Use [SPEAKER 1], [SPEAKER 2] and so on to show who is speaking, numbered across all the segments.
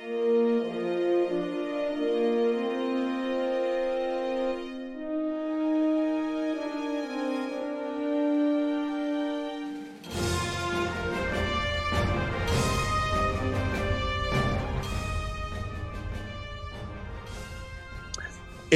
[SPEAKER 1] thank you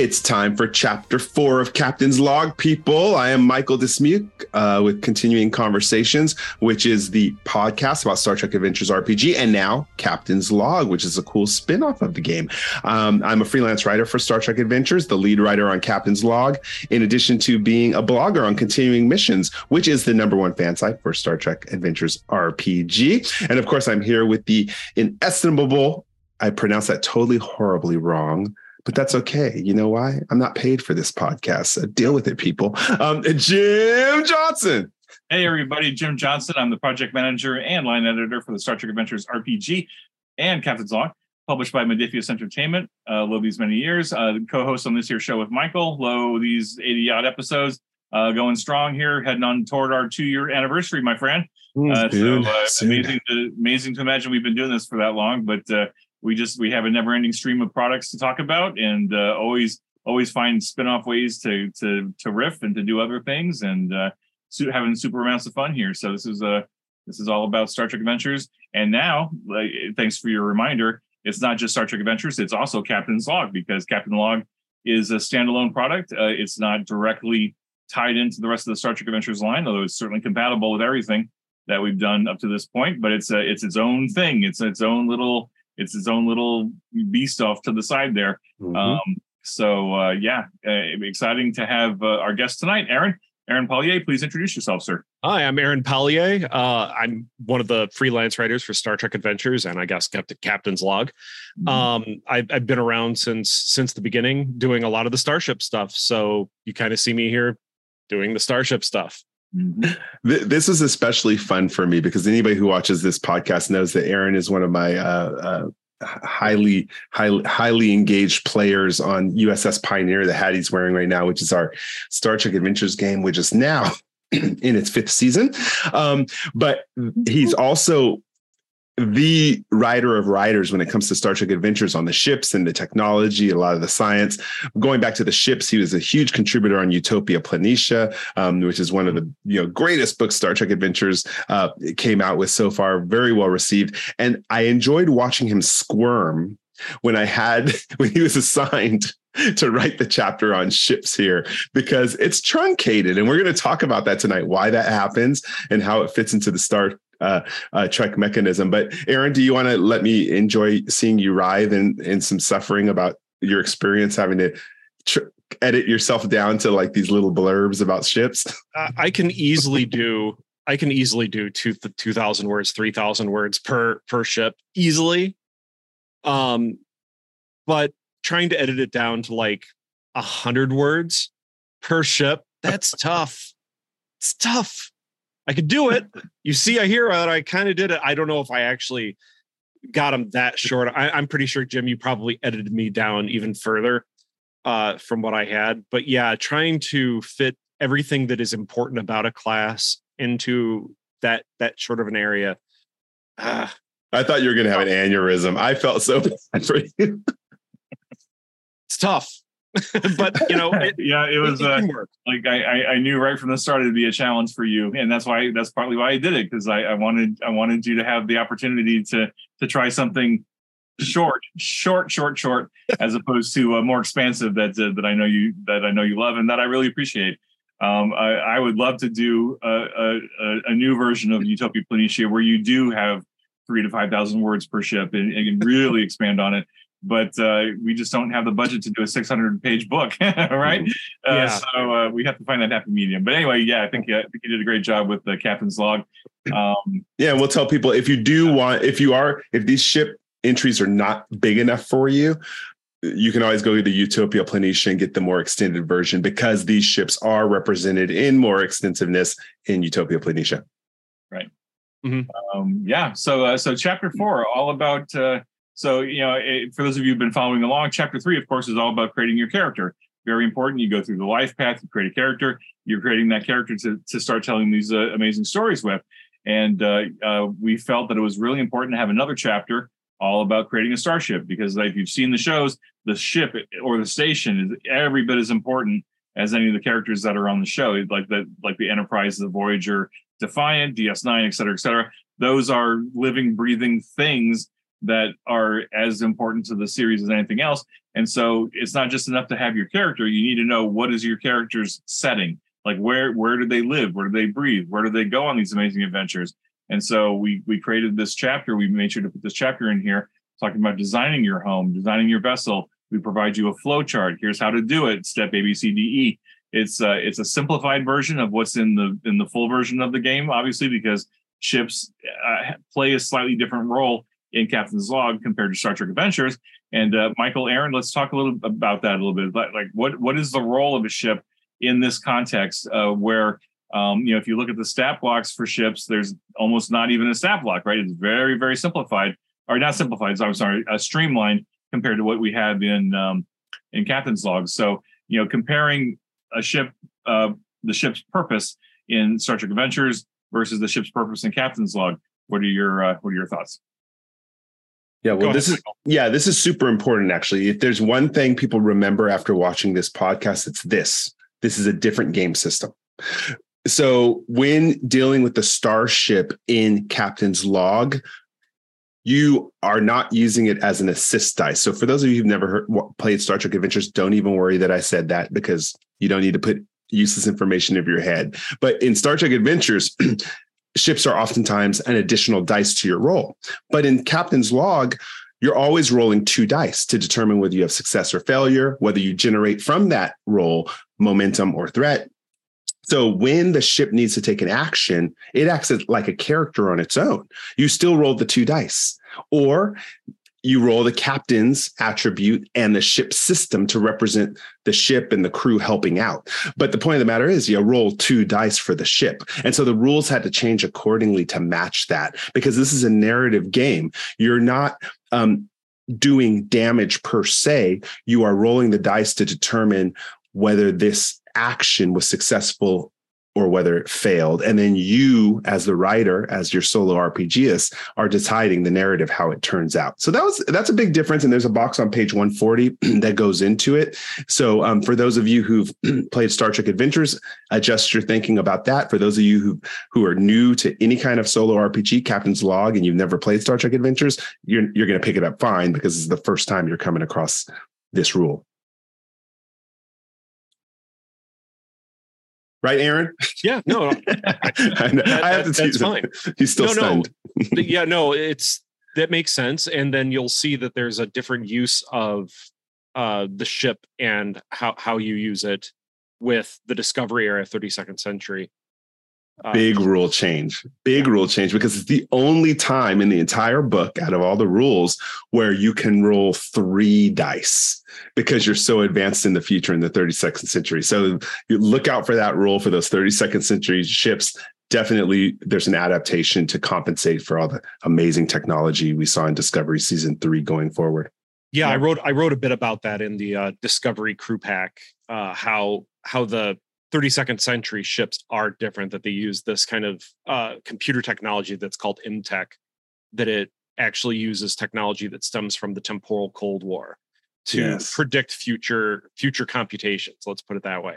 [SPEAKER 1] It's time for chapter four of Captain's Log, people. I am Michael Dismuke uh, with Continuing Conversations, which is the podcast about Star Trek Adventures RPG, and now Captain's Log, which is a cool spin off of the game. Um, I'm a freelance writer for Star Trek Adventures, the lead writer on Captain's Log, in addition to being a blogger on Continuing Missions, which is the number one fan site for Star Trek Adventures RPG. And of course, I'm here with the inestimable, I pronounced that totally horribly wrong but that's okay. You know why? I'm not paid for this podcast. So deal with it, people. Um, Jim Johnson.
[SPEAKER 2] Hey, everybody. Jim Johnson. I'm the project manager and line editor for the Star Trek Adventures RPG and Captain's Log, published by Modiphius Entertainment. Uh, lo these many years. Uh, co-host on this here show with Michael. Lo these 80 odd episodes. Uh, going strong here, heading on toward our two year anniversary, my friend. Uh, so uh, amazing to amazing to imagine we've been doing this for that long, but uh, we just we have a never ending stream of products to talk about and uh, always always find spin-off ways to to to riff and to do other things and uh, having super amounts of fun here. So this is a uh, this is all about star trek adventures. And now like, thanks for your reminder it's not just star trek adventures it's also captain's log because captain log is a standalone product. Uh, it's not directly tied into the rest of the star trek adventures line although it's certainly compatible with everything that we've done up to this point but it's a, it's its own thing. It's its own little it's its own little beast off to the side there. Mm-hmm. Um, so uh, yeah, uh, exciting to have uh, our guest tonight, Aaron. Aaron Pollyea, please introduce yourself, sir.
[SPEAKER 3] Hi, I'm Aaron Pollyea. Uh, I'm one of the freelance writers for Star Trek Adventures, and I guess Captain's Log. Mm-hmm. Um, I've, I've, been around since since the beginning, doing a lot of the Starship stuff. So you kind of see me here doing the Starship stuff.
[SPEAKER 1] Mm-hmm. This is especially fun for me because anybody who watches this podcast knows that Aaron is one of my uh, uh, highly, highly, highly engaged players on USS Pioneer, the hat he's wearing right now, which is our Star Trek Adventures game, which is now in its fifth season. Um, but he's also the writer of writers when it comes to Star Trek adventures on the ships and the technology, a lot of the science. Going back to the ships, he was a huge contributor on Utopia Planitia, um, which is one of the you know greatest books Star Trek adventures uh, came out with so far. Very well received, and I enjoyed watching him squirm when I had when he was assigned to write the chapter on ships here because it's truncated and we're going to talk about that tonight why that happens and how it fits into the star uh, uh, Trek mechanism. But Aaron, do you want to let me enjoy seeing you writhe in, in some suffering about your experience having to tr- edit yourself down to like these little blurbs about ships?
[SPEAKER 3] I can easily do. I can easily do two two thousand words, three thousand words per per ship easily. Um, but trying to edit it down to like a hundred words per ship, that's tough. It's tough. I could do it. You see, I hear that I kind of did it. I don't know if I actually got them that short. I, am pretty sure, Jim, you probably edited me down even further uh, from what I had. But yeah, trying to fit everything that is important about a class into that that short of an area.
[SPEAKER 1] Uh, I thought you were going to have an aneurysm. I felt so bad for you.
[SPEAKER 3] it's tough. but you know,
[SPEAKER 2] it, yeah, it was uh, like I, I knew right from the start it'd be a challenge for you, and that's why that's partly why I did it because I, I wanted I wanted you to have the opportunity to to try something short, short, short, short, as opposed to uh, more expansive that uh, that I know you that I know you love and that I really appreciate. Um, I, I, would love to do a, a, a, new version of Utopia Planitia where you do have three to five thousand words per ship and, and really expand on it but uh, we just don't have the budget to do a 600 page book, right? Mm-hmm. Uh, yeah. Uh, so uh, we have to find that happy medium. But anyway, yeah, I think, uh, I think you did a great job with the captain's log.
[SPEAKER 1] Um, yeah, we'll tell people if you do want, if you are, if these ship entries are not big enough for you, you can always go to the Utopia Planitia and get the more extended version because these ships are represented in more extensiveness in Utopia Planitia.
[SPEAKER 2] Right. Mm-hmm. Um, yeah. So, uh, so chapter four, all about uh, so, you know, it, for those of you who've been following along, chapter three, of course, is all about creating your character. Very important. You go through the life path, you create a character, you're creating that character to, to start telling these uh, amazing stories with. And uh, uh, we felt that it was really important to have another chapter all about creating a starship because if you've seen the shows, the ship or the station is every bit as important as any of the characters that are on the show, like the like the Enterprise, the Voyager, Defiant, DS9, et cetera, et cetera. Those are living, breathing things that are as important to the series as anything else. And so it's not just enough to have your character. You need to know what is your character's setting. Like where where do they live? Where do they breathe? Where do they go on these amazing adventures? And so we we created this chapter. We made sure to put this chapter in here, talking about designing your home, designing your vessel. We provide you a flow chart. Here's how to do it. Step A, B, C, D, E. It's uh, it's a simplified version of what's in the in the full version of the game, obviously, because ships uh, play a slightly different role in Captain's Log compared to Star Trek Adventures. And uh, Michael, Aaron, let's talk a little about that a little bit. Like, what what is the role of a ship in this context, uh, where um, you know if you look at the stat blocks for ships, there's almost not even a stat block, right? It's very very simplified, or not simplified. I'm sorry, uh, streamlined compared to what we have in um, in Captain's Log. So you know, comparing a ship, uh, the ship's purpose in Star Trek Adventures versus the ship's purpose in Captain's Log. What are your uh, what are your thoughts?
[SPEAKER 1] Yeah, well, this is yeah, this is super important actually. If there's one thing people remember after watching this podcast, it's this. This is a different game system. So when dealing with the starship in Captain's Log, you are not using it as an assist dice. So for those of you who've never heard, played Star Trek Adventures, don't even worry that I said that because you don't need to put useless information in your head. But in Star Trek Adventures, ships are oftentimes an additional dice to your roll. But in Captain's Log, you're always rolling two dice to determine whether you have success or failure, whether you generate from that roll momentum or threat. So when the ship needs to take an action, it acts like a character on its own. You still roll the two dice. Or you roll the captain's attribute and the ship system to represent the ship and the crew helping out. But the point of the matter is, you roll two dice for the ship. And so the rules had to change accordingly to match that because this is a narrative game. You're not, um, doing damage per se you are rolling the dice to determine whether this action was successful or whether it failed. And then you, as the writer, as your solo RPGist, are deciding the narrative how it turns out. So that was that's a big difference. And there's a box on page 140 that goes into it. So um, for those of you who've played Star Trek Adventures, adjust your thinking about that. For those of you who who are new to any kind of solo RPG, Captain's Log, and you've never played Star Trek Adventures, you're you're going to pick it up fine because it's the first time you're coming across this rule. Right, Aaron?
[SPEAKER 3] Yeah, no, I, that, I have to that's fine.
[SPEAKER 1] He's still no, stunned.
[SPEAKER 3] No. yeah, no, it's that makes sense, and then you'll see that there's a different use of uh, the ship and how how you use it with the Discovery era, 32nd century.
[SPEAKER 1] Uh, big rule change. Big rule change because it's the only time in the entire book out of all the rules where you can roll three dice because you're so advanced in the future in the 32nd century. So you look out for that rule for those 32nd century ships. Definitely there's an adaptation to compensate for all the amazing technology we saw in discovery season three going forward.
[SPEAKER 3] Yeah, i wrote i wrote a bit about that in the uh, discovery crew pack uh, how how the 32nd century ships are different that they use this kind of uh, computer technology that's called imtech that it actually uses technology that stems from the temporal cold war to yes. predict future future computations let's put it that way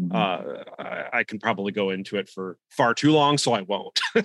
[SPEAKER 3] mm-hmm. uh, I, I, can probably go into it for far too long so i won't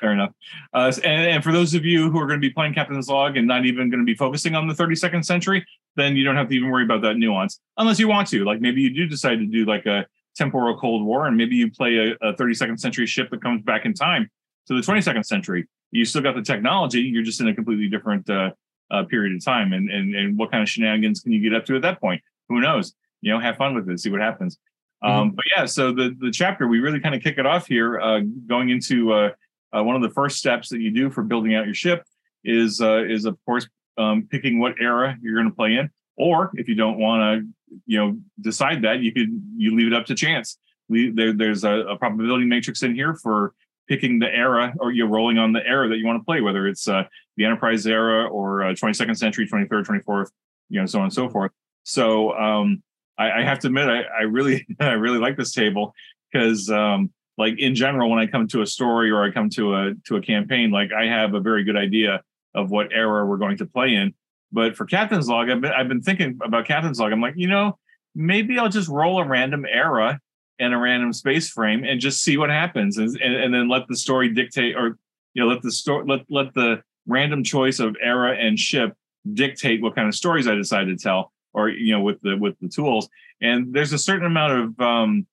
[SPEAKER 2] fair enough uh, and, and, for those of you who are going to be playing captain's log and not even going to be focusing on the 32nd century then you don't have to even worry about that nuance unless you want to. Like maybe you do decide to do like a temporal Cold War, and maybe you play a, a 32nd century ship that comes back in time to the 22nd century. You still got the technology. You're just in a completely different uh, uh, period of time. And, and and what kind of shenanigans can you get up to at that point? Who knows? You know, have fun with it. See what happens. Um, mm-hmm. Um, but yeah, so the the chapter we really kind of kick it off here, uh, going into uh, uh, one of the first steps that you do for building out your ship is uh, is of course um, picking what era you're going to play in. Or if you don't want to, you know, decide that, you could you leave it up to chance. We, there, there's a, a, probability matrix in here for picking the era, or you're rolling on the era that you want to play, whether it's uh, the enterprise era or uh, 22nd century, 23rd, 24th, you know, so on and so forth. So um, I, I, have to admit, I, I really, I really like this table because, um, like in general, when I come to a story or I come to a to a campaign, like I have a very good idea of what era we're going to play in. But for Captain's Log, I've been I've been thinking about Captain's Log. I'm like, you know, maybe I'll just roll a random era and a random space frame and just see what happens, and, and, and then let the story dictate, or you know, let the story let let the random choice of era and ship dictate what kind of stories I decide to tell, or you know, with the with the tools. And there's a certain amount of um,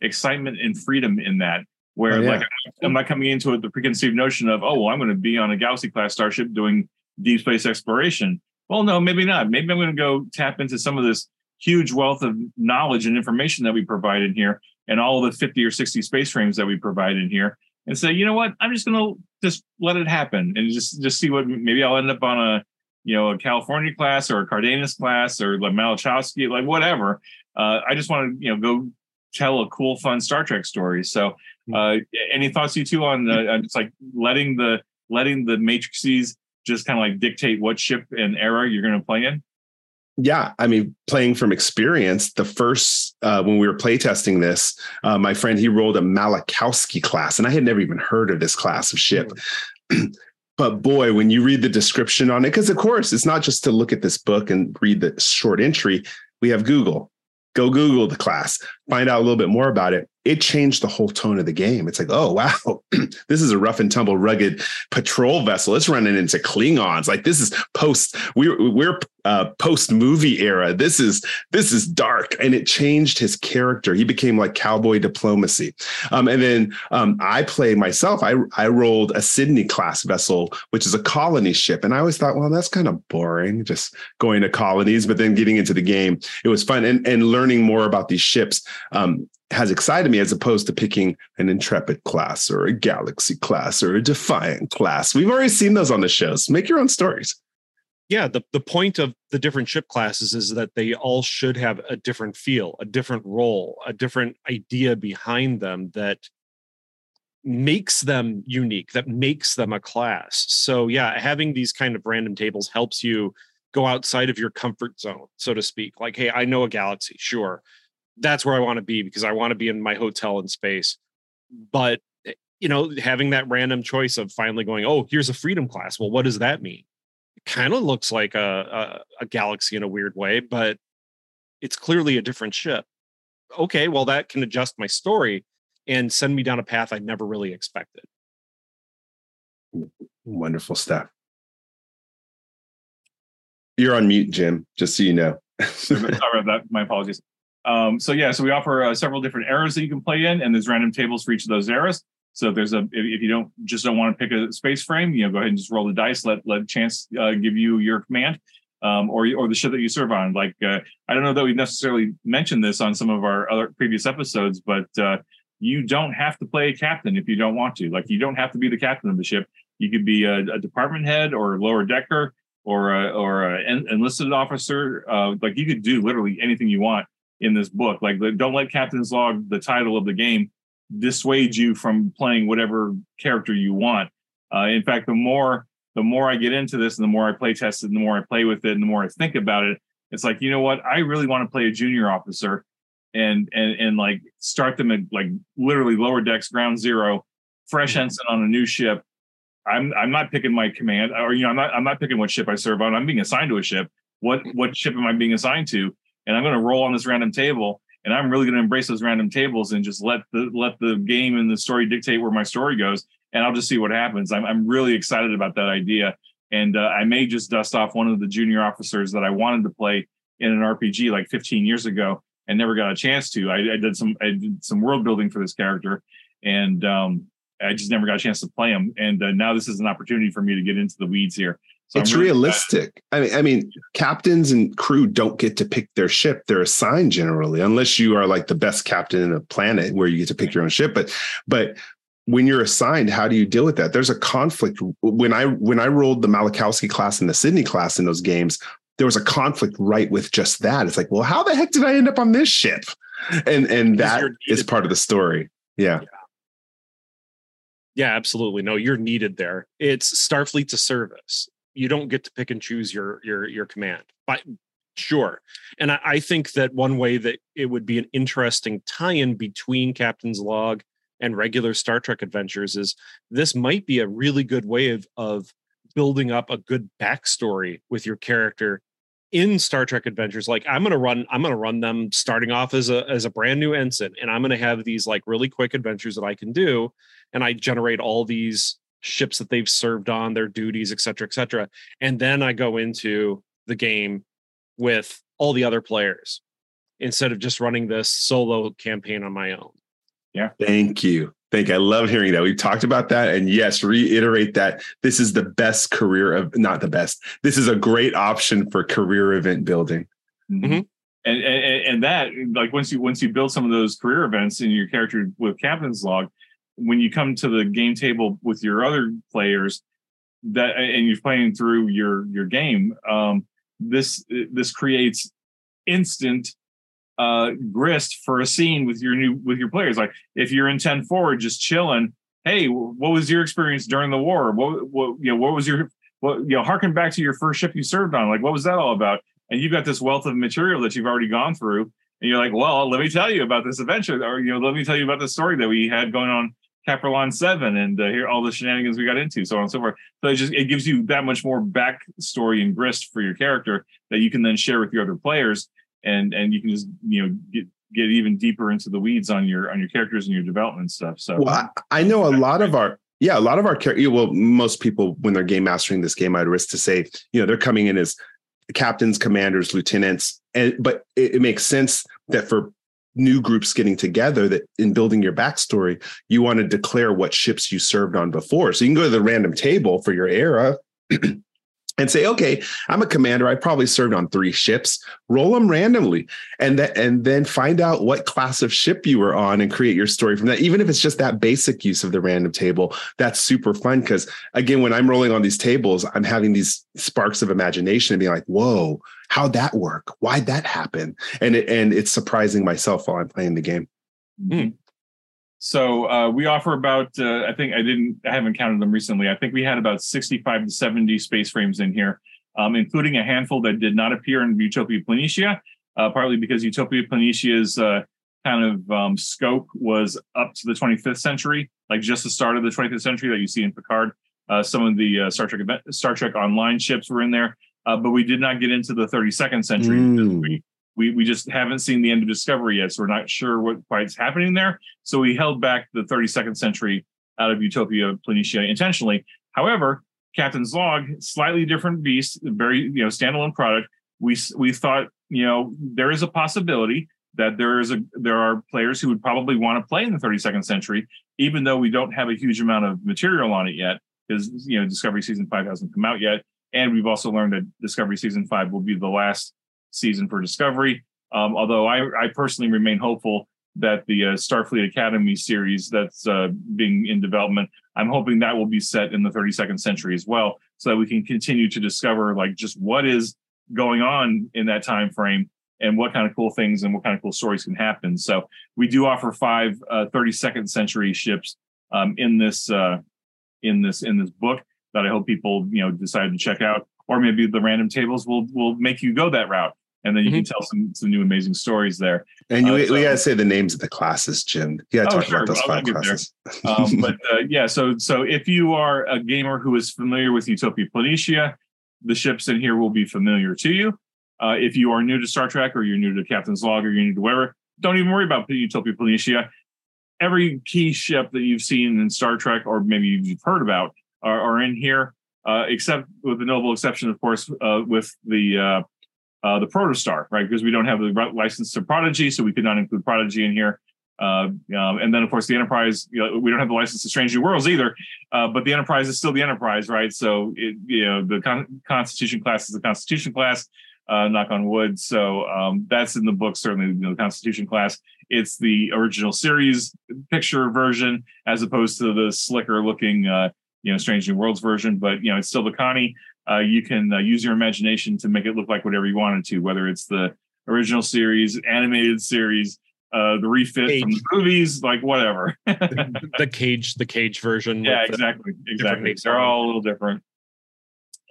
[SPEAKER 2] excitement and freedom in that where oh, yeah. like I'm not coming into it the preconceived notion of oh well I'm going to be on a galaxy class starship doing deep space exploration. Well, no, maybe not. Maybe I'm going to go tap into some of this huge wealth of knowledge and information that we provide in here, and all the 50 or 60 space frames that we provide in here, and say, you know what, I'm just going to just let it happen and just just see what maybe I'll end up on a you know a California class or a Cardenas class or like Malachowski, like whatever. Uh, I just want to you know go tell a cool, fun Star Trek story. So, hmm. uh, any thoughts you two on uh, just like letting the letting the matrices just kind of like dictate what ship and era you're going to play in?
[SPEAKER 1] Yeah, I mean, playing from experience, the first uh, when we were playtesting this, uh, my friend he rolled a Malachowski class, and I had never even heard of this class of ship. Mm. but boy, when you read the description on it, because of course it's not just to look at this book and read the short entry. We have Google go Google the class, find out a little bit more about it. It changed the whole tone of the game. It's like, oh wow, this is a rough and tumble, rugged patrol vessel. It's running into Klingons. Like this is post. We're we're uh, post movie era. This is this is dark, and it changed his character. He became like cowboy diplomacy. Um, and then um, I play myself. I I rolled a Sydney class vessel, which is a colony ship, and I always thought, well, that's kind of boring, just going to colonies. But then getting into the game, it was fun, and and learning more about these ships. Um, has excited me as opposed to picking an intrepid class or a galaxy class or a defiant class. We've already seen those on the shows. Make your own stories
[SPEAKER 3] yeah the, the point of the different ship classes is that they all should have a different feel a different role a different idea behind them that makes them unique that makes them a class so yeah having these kind of random tables helps you go outside of your comfort zone so to speak like hey i know a galaxy sure that's where i want to be because i want to be in my hotel in space but eh, you know having that random choice of finally going oh here's a freedom class well what does that mean kind of looks like a, a, a galaxy in a weird way, but it's clearly a different ship. Okay, well that can adjust my story and send me down a path I never really expected.
[SPEAKER 1] Wonderful stuff. You're on mute, Jim. Just so you know.
[SPEAKER 2] Sorry about that. My apologies. Um, so yeah, so we offer uh, several different eras that you can play in, and there's random tables for each of those eras. So if there's a if, you don't just don't want to pick a space frame, you know, go ahead and just roll the dice. Let let chance uh, give you your command, um, or or the ship that you serve on. Like uh, I don't know that we've necessarily mentioned this on some of our other previous episodes, but uh, you don't have to play a captain if you don't want to. Like you don't have to be the captain of the ship. You could be a, a department head or lower decker or a, or an enlisted officer. Uh, like you could do literally anything you want in this book. Like don't let Captain's Log, the title of the game, dissuade you from playing whatever character you want. Uh, in fact, the more the more I get into this, and the more I play test it, and the more I play with it, and the more I think about it, it's like you know what? I really want to play a junior officer, and and and like start them at like literally lower decks, ground zero, fresh mm-hmm. ensign on a new ship. I'm I'm not picking my command, or you know, I'm not I'm not picking what ship I serve on. I'm being assigned to a ship. What what ship am I being assigned to? And I'm going to roll on this random table and I'm really going to embrace those random tables and just let the let the game and the story dictate where my story goes, and I'll just see what happens. I'm I'm really excited about that idea, and uh, I may just dust off one of the junior officers that I wanted to play in an RPG like 15 years ago and never got a chance to. I, I did some I did some world building for this character, and um, I just never got a chance to play him. And uh, now this is an opportunity for me to get into the weeds here.
[SPEAKER 1] So it's really realistic. I mean, I mean, captains and crew don't get to pick their ship; they're assigned generally, unless you are like the best captain in the planet, where you get to pick your own ship. But, but when you're assigned, how do you deal with that? There's a conflict. When I when I rolled the Malachowski class and the Sydney class in those games, there was a conflict right with just that. It's like, well, how the heck did I end up on this ship? And and that is part of the story. Yeah. yeah.
[SPEAKER 3] Yeah, absolutely. No, you're needed there. It's Starfleet's a service you don't get to pick and choose your your your command. But sure. And I, I think that one way that it would be an interesting tie-in between Captain's Log and regular Star Trek adventures is this might be a really good way of of building up a good backstory with your character in Star Trek Adventures, like I'm gonna run, I'm gonna run them starting off as a as a brand new ensign, and I'm gonna have these like really quick adventures that I can do, and I generate all these ships that they've served on, their duties, et cetera, et cetera, and then I go into the game with all the other players instead of just running this solo campaign on my own.
[SPEAKER 2] Yeah.
[SPEAKER 1] Thank you. Thank you. I love hearing that. We've talked about that. And yes, reiterate that this is the best career of not the best. This is a great option for career event building.
[SPEAKER 2] Mm-hmm. And, and and that like once you once you build some of those career events in your character with captain's log, when you come to the game table with your other players, that and you're playing through your your game, um, this this creates instant uh, grist for a scene with your new with your players. Like if you're in 10 forward, just chilling. Hey, what was your experience during the war? What what you know? What was your what you know? Harken back to your first ship you served on. Like what was that all about? And you've got this wealth of material that you've already gone through, and you're like, well, let me tell you about this adventure, or you know, let me tell you about the story that we had going on Capricorn Seven, and uh, here all the shenanigans we got into, so on and so forth. So it just it gives you that much more backstory and grist for your character that you can then share with your other players and and you can just you know get get even deeper into the weeds on your on your characters and your development stuff. So
[SPEAKER 1] well, I, I know a lot of our yeah, a lot of our characters. Well, most people when they're game mastering this game, I'd risk to say, you know, they're coming in as captains, commanders, lieutenants, and but it, it makes sense that for new groups getting together that in building your backstory, you want to declare what ships you served on before. So you can go to the random table for your era and say, okay, I'm a commander. I probably served on three ships. Roll them randomly, and that, and then find out what class of ship you were on, and create your story from that. Even if it's just that basic use of the random table, that's super fun. Because again, when I'm rolling on these tables, I'm having these sparks of imagination and being like, "Whoa, how'd that work? Why'd that happen?" And it, and it's surprising myself while I'm playing the game.
[SPEAKER 2] Mm-hmm. So uh, we offer about, uh, I think I didn't, I haven't counted them recently. I think we had about 65 to 70 space frames in here, um, including a handful that did not appear in Utopia Planitia, uh, partly because Utopia Planitia's uh, kind of um, scope was up to the 25th century, like just the start of the 25th century that you see in Picard. Uh, some of the uh, Star Trek Star Trek Online ships were in there, but we did not get into the 32nd century. Mm. We, we we just haven't seen the end of discovery yet so we're not sure what quite is happening there. So we held back the 32nd century out of utopia planitia intentionally. However captain's log slightly different beast very you know standalone product. We we thought you know there is a possibility that there is a there are players who would probably want to play in the 32nd century even though we don't have a huge amount of material on it yet because you know discovery season 5 hasn't come out yet. And we've also learned that discovery season 5 will be the last season for Discovery. Um, although I, I, personally remain hopeful that the uh, Starfleet Academy series that's uh, being in development, I'm hoping that will be set in the 32nd century as well, so that we can continue to discover like just what is going on in that time frame and what kind of cool things and what kind of cool stories can happen. So we do offer five uh, 32nd century ships um, in this uh, in this in this book that I hope people you know decide to check out, or maybe the random tables will will make you go that route and then you mm-hmm. can tell some some new amazing stories there.
[SPEAKER 1] And you, uh, so, we gotta say the names of the classes, Jim. You gotta oh, talk sure. about those I'll five classes.
[SPEAKER 2] um, but uh, yeah, so so if you are a gamer who is familiar with Utopia Planitia, the ships in here will be familiar to you. Uh, if you are new to Star Trek or you're new to Captain's Log or you're new to whatever, don't even worry about Utopia Planitia. Every key ship that you've seen in Star Trek or maybe you've heard about are, are in here, uh, except with the notable exception, of course, uh, with the uh, the Protostar, right? Because we don't have the license to Prodigy, so we could not include Prodigy in here. Uh, um, and then, of course, the Enterprise. You know, we don't have the license to Strange New Worlds either, uh, but the Enterprise is still the Enterprise, right? So, it, you know, the Con- Constitution class is the Constitution class. Uh, knock on wood. So um, that's in the book. Certainly, you know, the Constitution class. It's the original series picture version, as opposed to the slicker looking, uh, you know, Strange New Worlds version. But you know, it's still the Connie uh, you can uh, use your imagination to make it look like whatever you wanted to, whether it's the original series, animated series, uh, the refit cage. from the movies, like whatever.
[SPEAKER 3] the cage, the cage version.
[SPEAKER 2] Yeah, exactly, exactly. They're all a little different.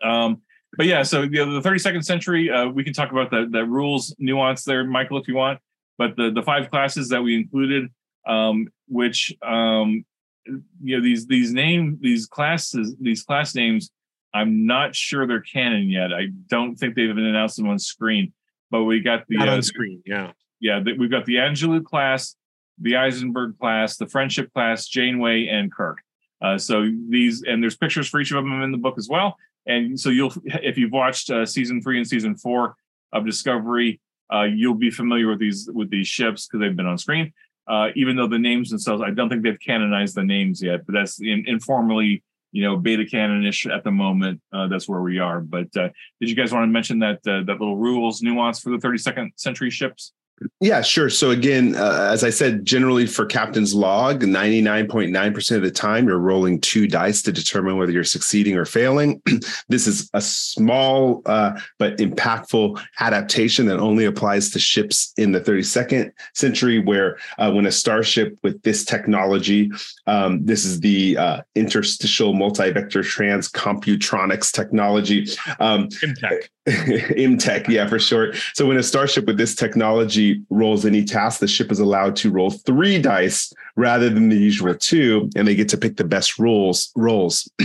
[SPEAKER 2] Um, but yeah, so you know, the 32nd century, uh, we can talk about the the rules nuance there, Michael, if you want. But the the five classes that we included, um, which um, you know these these name these classes these class names I'm not sure they're canon yet. I don't think they've been announced them on screen, but we got the uh,
[SPEAKER 3] on screen. Yeah.
[SPEAKER 2] yeah, the, we've got the Angelou class, the Eisenberg class, the Friendship class, Janeway, and Kirk. Uh, so these, and there's pictures for each of them in the book as well. And so you'll, if you've watched uh, season three and season four of Discovery, uh, you'll be familiar with these with these ships because they've been on screen. Uh, even though the names themselves, I don't think they've canonized the names yet, but that's in, informally, you know, beta canonish at the moment. Uh, that's where we are. But uh, did you guys want to mention that uh, that little rules nuance for the 32nd century ships?
[SPEAKER 1] Yeah, sure. So again, uh, as I said, generally for captain's log, 99.9% of the time you're rolling two dice to determine whether you're succeeding or failing. this is a small uh, but impactful adaptation that only applies to ships in the 32nd century, where uh, when a starship with this technology, um, this is the uh, interstitial multi-vector trans computronics technology. Um,
[SPEAKER 3] Imtech.
[SPEAKER 1] IMTech, yeah, for short. So when a starship with this technology rolls any task, the ship is allowed to roll three dice rather than the usual two, and they get to pick the best rolls rolls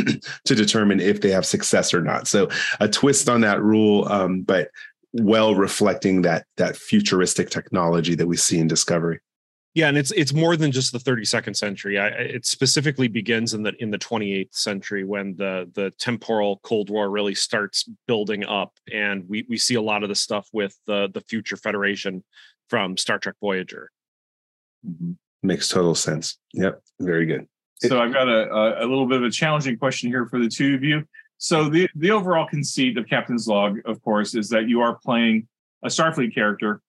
[SPEAKER 1] to determine if they have success or not. So a twist on that rule, um, but well reflecting that that futuristic technology that we see in Discovery.
[SPEAKER 3] Yeah, and it's it's more than just the 32nd century. I, it specifically begins in the in the 28th century when the the temporal Cold War really starts building up, and we we see a lot of the stuff with the the future Federation from Star Trek Voyager.
[SPEAKER 2] Mm-hmm.
[SPEAKER 1] Makes total sense. Yep, very good.
[SPEAKER 2] So I've got a, a, a little bit of a challenging question here for the two of you. So the the overall conceit of Captain's Log, of course, is that you are playing a Starfleet character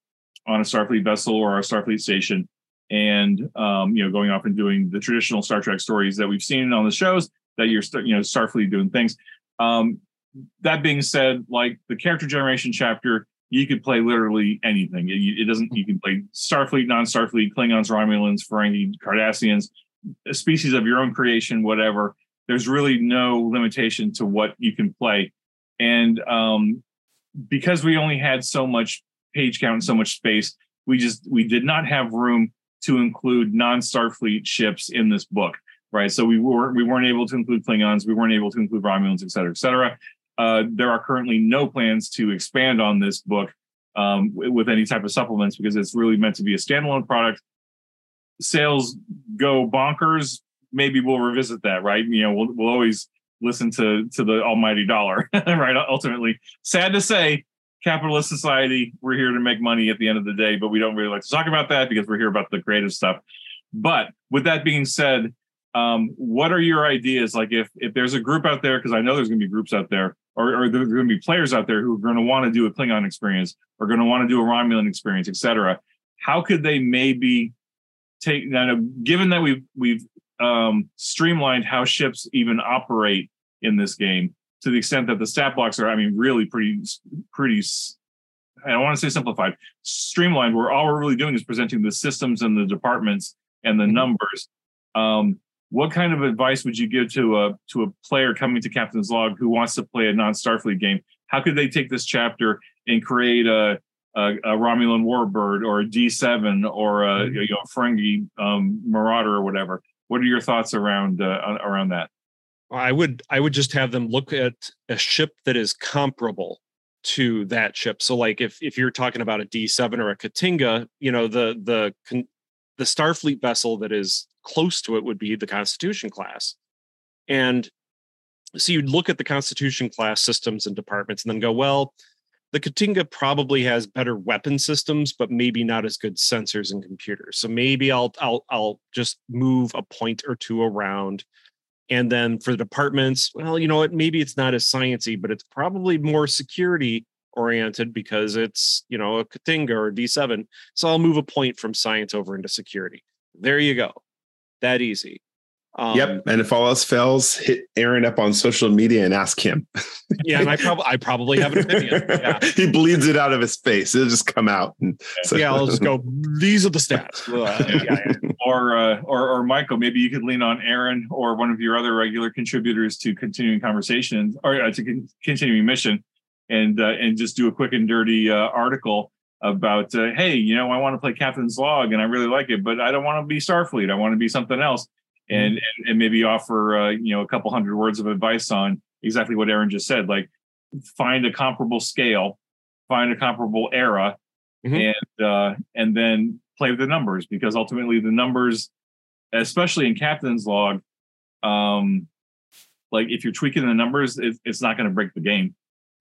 [SPEAKER 2] on a Starfleet vessel or a Starfleet station, and um, you know going off and doing the traditional Star Trek stories that we've seen on the shows that you're you know Starfleet doing things. Um, that being said, like the character generation chapter, you could play literally anything. It, it doesn't. You can play Starfleet, non-Starfleet, Klingons, Romulans, Ferengi, Cardassians, a species of your own creation, whatever. There's really no limitation to what you can play, and um, because we only had so much page count and so much space, we just we did not have room to include non-Starfleet ships in this book, right? So we were we weren't able to include Klingons, we weren't able to include Romulans, et cetera, et cetera. Uh, there are currently no plans to expand on this book um, with any type of supplements because it's really meant to be a standalone product. Sales go bonkers. Maybe we'll revisit that, right? You know, we'll we'll always listen to to the almighty dollar, right? Ultimately, sad to say, capitalist society, we're here to make money at the end of the day, but we don't really like to talk about that because we're here about the creative stuff. But with that being said, um, what are your ideas? Like if if there's a group out there, because I know there's going to be groups out there, or, or there's going to be players out there who are going to want to do a Klingon experience, or going to want to do a Romulan experience, etc. How could they maybe take? Now, given that we've we've um, streamlined how ships even operate in this game, to the extent that the stat blocks are, I mean, really pretty, pretty. I don't want to say simplified, streamlined. Where all we're really doing is presenting the systems and the departments and the numbers. Um, what kind of advice would you give to a to a player coming to Captain's Log who wants to play a non Starfleet game? How could they take this chapter and create a a, a Romulan warbird or a D seven or a you know, Ferengi um, marauder or whatever? What are your thoughts around uh, around that?
[SPEAKER 3] I would I would just have them look at a ship that is comparable to that ship. So like if if you're talking about a D7 or a K't'inga, you know the the the Starfleet vessel that is close to it would be the Constitution class. And so you'd look at the Constitution class systems and departments and then go, well, the K't'inga probably has better weapon systems, but maybe not as good sensors and computers. So maybe I'll I'll I'll just move a point or two around. And then for the departments, well, you know what? Maybe it's not as sciency, but it's probably more security oriented because it's you know a K't'inga or a D7. So I'll move a point from science over into security. There you go that easy.
[SPEAKER 1] Um, yep. And if all else fails, hit Aaron up on social media and ask him.
[SPEAKER 3] yeah, and I probably I probably have an opinion. Yeah.
[SPEAKER 1] he bleeds it out of his face. It'll just come out. And
[SPEAKER 3] so. Yeah, I'll just go. These are the stats. Uh,
[SPEAKER 2] yeah, or, uh, or or Michael, maybe you could lean on Aaron or one of your other regular contributors to continuing conversation or uh, to con- continuing mission, and uh, and just do a quick and dirty uh, article about uh, hey you know i want to play captain's log and i really like it but i don't want to be starfleet i want to be something else and, mm-hmm. and, and maybe offer uh, you know a couple hundred words of advice on exactly what Aaron just said. Like find a comparable scale, find a comparable era,
[SPEAKER 3] Mhm.
[SPEAKER 2] and uh, and then play with the numbers because ultimately the numbers, especially in captain's log, um, like if you're tweaking the numbers, it, it's not going to break the game.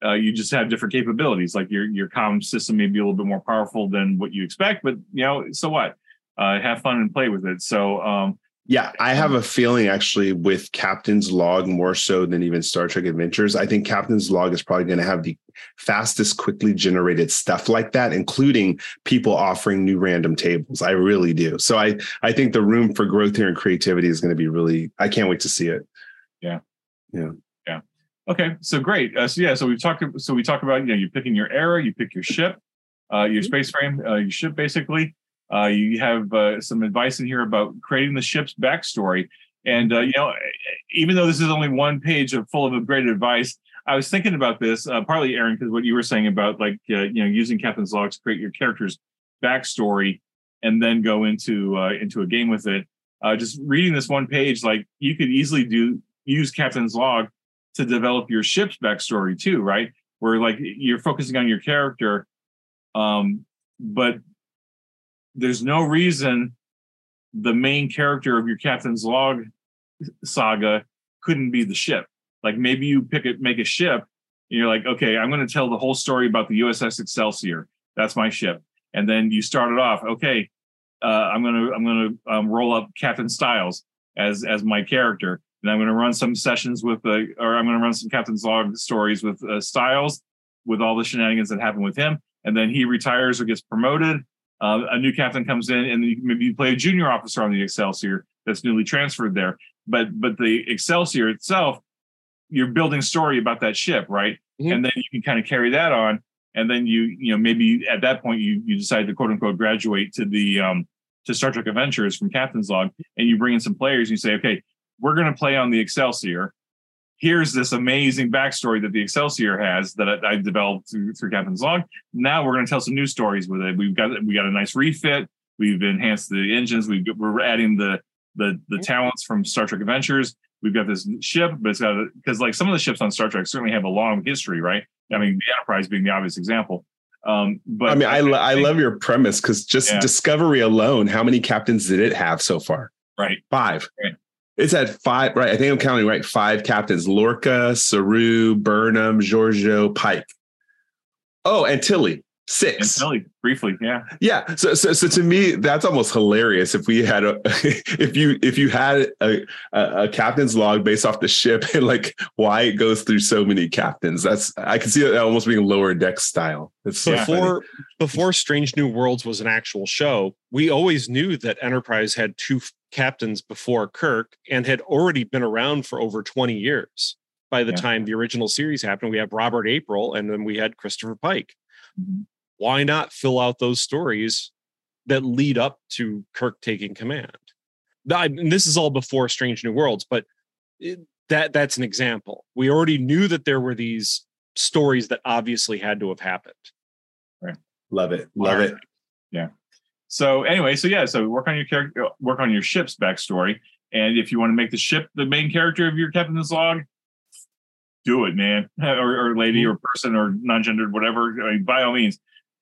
[SPEAKER 2] Uh, you just have different capabilities. Like your your comm system may be a little bit more powerful than what you expect, but you know, so what? Uh, have fun and play with it. So um,
[SPEAKER 1] Yeah, I have a feeling actually with Captain's Log more so than even Star Trek Adventures. I think Captain's Log is probably going to have the fastest, quickly generated stuff like that, including people offering new random tables. I really do. So I I think the room for growth here and creativity is going to be really. I can't wait to see it. Yeah. Yeah. Yeah.
[SPEAKER 2] Okay, so great. Uh, so yeah, so we've talked. So we talk about you know you picking your era, you pick your ship, uh, your space frame, uh, your ship basically. Uh, you have uh, some advice in here about creating the ship's backstory, and uh, you know even though this is only one page of full of great advice, I was thinking about this uh, partly, Aaron, because what you were saying about like uh, you know using Captain's Log to create your character's backstory and then go into uh, into a game with it. Just reading this one page, like you could easily do use Captain's Log to develop your ship's backstory too, right? Where like you're focusing on your character, um, but there's no reason the main character of your captain's log saga couldn't be the ship. Like maybe you pick it, make a ship, and you're like, okay, I'm going to tell the whole story about the USS Excelsior. That's my ship, and then you start it off. Okay, uh, I'm gonna I'm gonna um, roll up Captain Styles as as my character, and I'm going to run some sessions with the, or I'm going to run some Captain's Log stories with uh, Styles, with all the shenanigans that happen with him, and then he retires or gets promoted. Uh, a new captain comes in, and you, maybe you play a junior officer on the Excelsior that's newly transferred there. But but the Excelsior itself, you're building story about that ship, right?
[SPEAKER 3] Mhm.
[SPEAKER 2] And then you can kind of carry that on, and then you you know maybe at that point you you decide to quote unquote graduate to the um to Star Trek Adventures from Captain's Log, and you bring in some players. And you say, okay, we're going to play on the Excelsior. Here's this amazing backstory that the Excelsior has that I, I developed through, through Captain's Log. Now we're going to tell some new stories with it. We've got we got a nice refit. We've enhanced the engines. We've we're adding the the the talents from Star Trek Adventures. We've got this ship, but it's got because like some of the ships on Star Trek certainly have a long history, right? I mean, the Enterprise being the obvious example. Um, but
[SPEAKER 1] I mean, I, lo- I love your premise because just
[SPEAKER 2] Yeah.
[SPEAKER 1] Discovery alone, how many captains did it have so far?
[SPEAKER 2] right.
[SPEAKER 1] Five.
[SPEAKER 2] Right.
[SPEAKER 1] It's at five, right? I think I'm counting right. Five captains: Lorca, Saru, Burnham, Georgiou, Pike. Oh, and Tilly.
[SPEAKER 2] And
[SPEAKER 1] Six.
[SPEAKER 2] Tilly, briefly, yeah.
[SPEAKER 1] Yeah. So, so, so to me, that's almost hilarious. If we had a, if you, if you had a, a, a captain's log based off the ship and like why it goes through so many captains, that's I can see that almost being lower deck style. It's so
[SPEAKER 2] Yeah.
[SPEAKER 1] funny.
[SPEAKER 3] before before Strange New Worlds was an actual show, we always knew that Enterprise had two captains before Kirk and had already been around for over 20 years. By the
[SPEAKER 2] Yeah.
[SPEAKER 3] time the original series happened, we have Robert April and then we had Christopher Pike.
[SPEAKER 2] Mhm.
[SPEAKER 3] Why not fill out those stories that lead up to Kirk taking command? Mean, this is all before Strange New Worlds, but it, that that's an example. We already knew that there were these stories that obviously had to have happened.
[SPEAKER 1] Love it. Love it. Yeah.
[SPEAKER 2] So anyway, so yeah, so work on your character, uh, work on your ship's backstory, and if you want to make the ship the main character of your captain's log, do it, man, or, or lady, mm-hmm. or person, or non-gendered, whatever. I mean, by all means,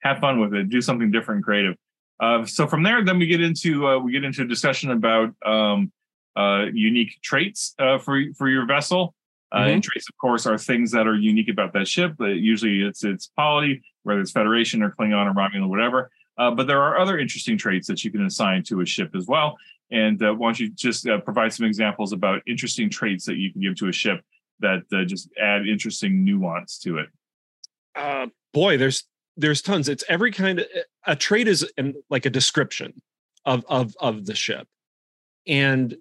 [SPEAKER 2] have fun with it. Do something different creative. Uh, so from there, then we get into uh, we get into a discussion about um, uh, unique traits uh, for for your vessel. Uh, And traits, of course, are things that are unique about that ship. But usually, it's its polity, whether it's Federation or Klingon or Romulan or whatever. Uh, but there are other interesting traits that you can assign to a ship as well. And uh, why don't you just uh, provide some examples about interesting traits that you can give to a ship that uh, just add interesting nuance to it?
[SPEAKER 3] uh boy there's there's tons. It's every kind of a trait is an, like a description of of of the ship. And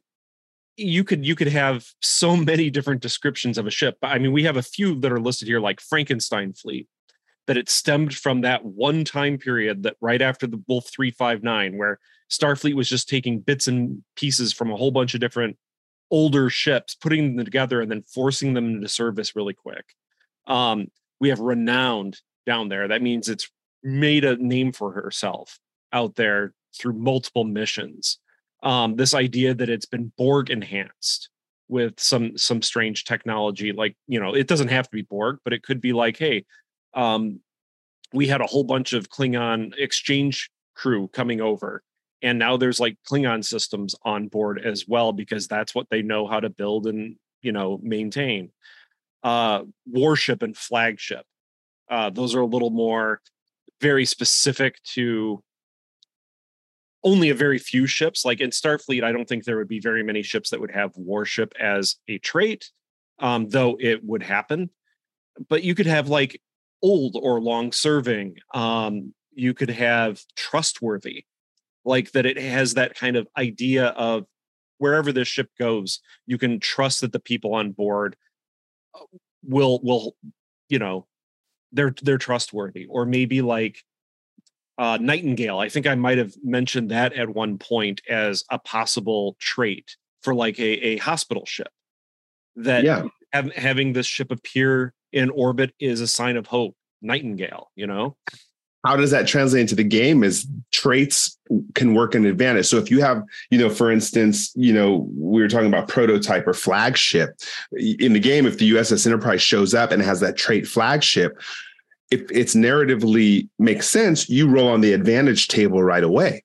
[SPEAKER 3] you could you could have so many different descriptions of a ship But i mean we have a few that are listed here like frankenstein fleet that it stemmed from that one time period that right after the wolf 359 where starfleet was just taking bits and pieces from a whole bunch of different older ships putting them together and then forcing them into service really quick. Um, we have renowned down there. That means it's made a name for herself out there through multiple missions. Um, this idea that it's been Borg enhanced. with some some strange technology like you know it doesn't have to be borg but it could be like hey um we had a whole bunch of klingon exchange crew coming over and now there's like klingon systems on board as well because that's what they know how to build and you know maintain uh warship and flagship uh those are a little more very specific to only a very few ships. Like in Starfleet, I don't think there would be very many ships that would have warship as a trait, um, though it would happen. But you could have like old or long serving. Um, you could have trustworthy, like that it has that kind of idea of wherever this ship goes, you can trust that the people on board uh, will will you know they're they're trustworthy or maybe like uh, Nightingale. I think I might have mentioned that at one point as a possible trait for like a, a hospital ship. That
[SPEAKER 1] Yeah.
[SPEAKER 3] hav- having this ship appear in orbit is a sign of hope. Nightingale, you know?
[SPEAKER 1] How does that translate into the game is traits can work in advantage. So if you have you know for instance you know we were talking about prototype or flagship in the game if the uss enterprise shows up and has that trait flagship if it's narratively makes sense you roll on the advantage table right away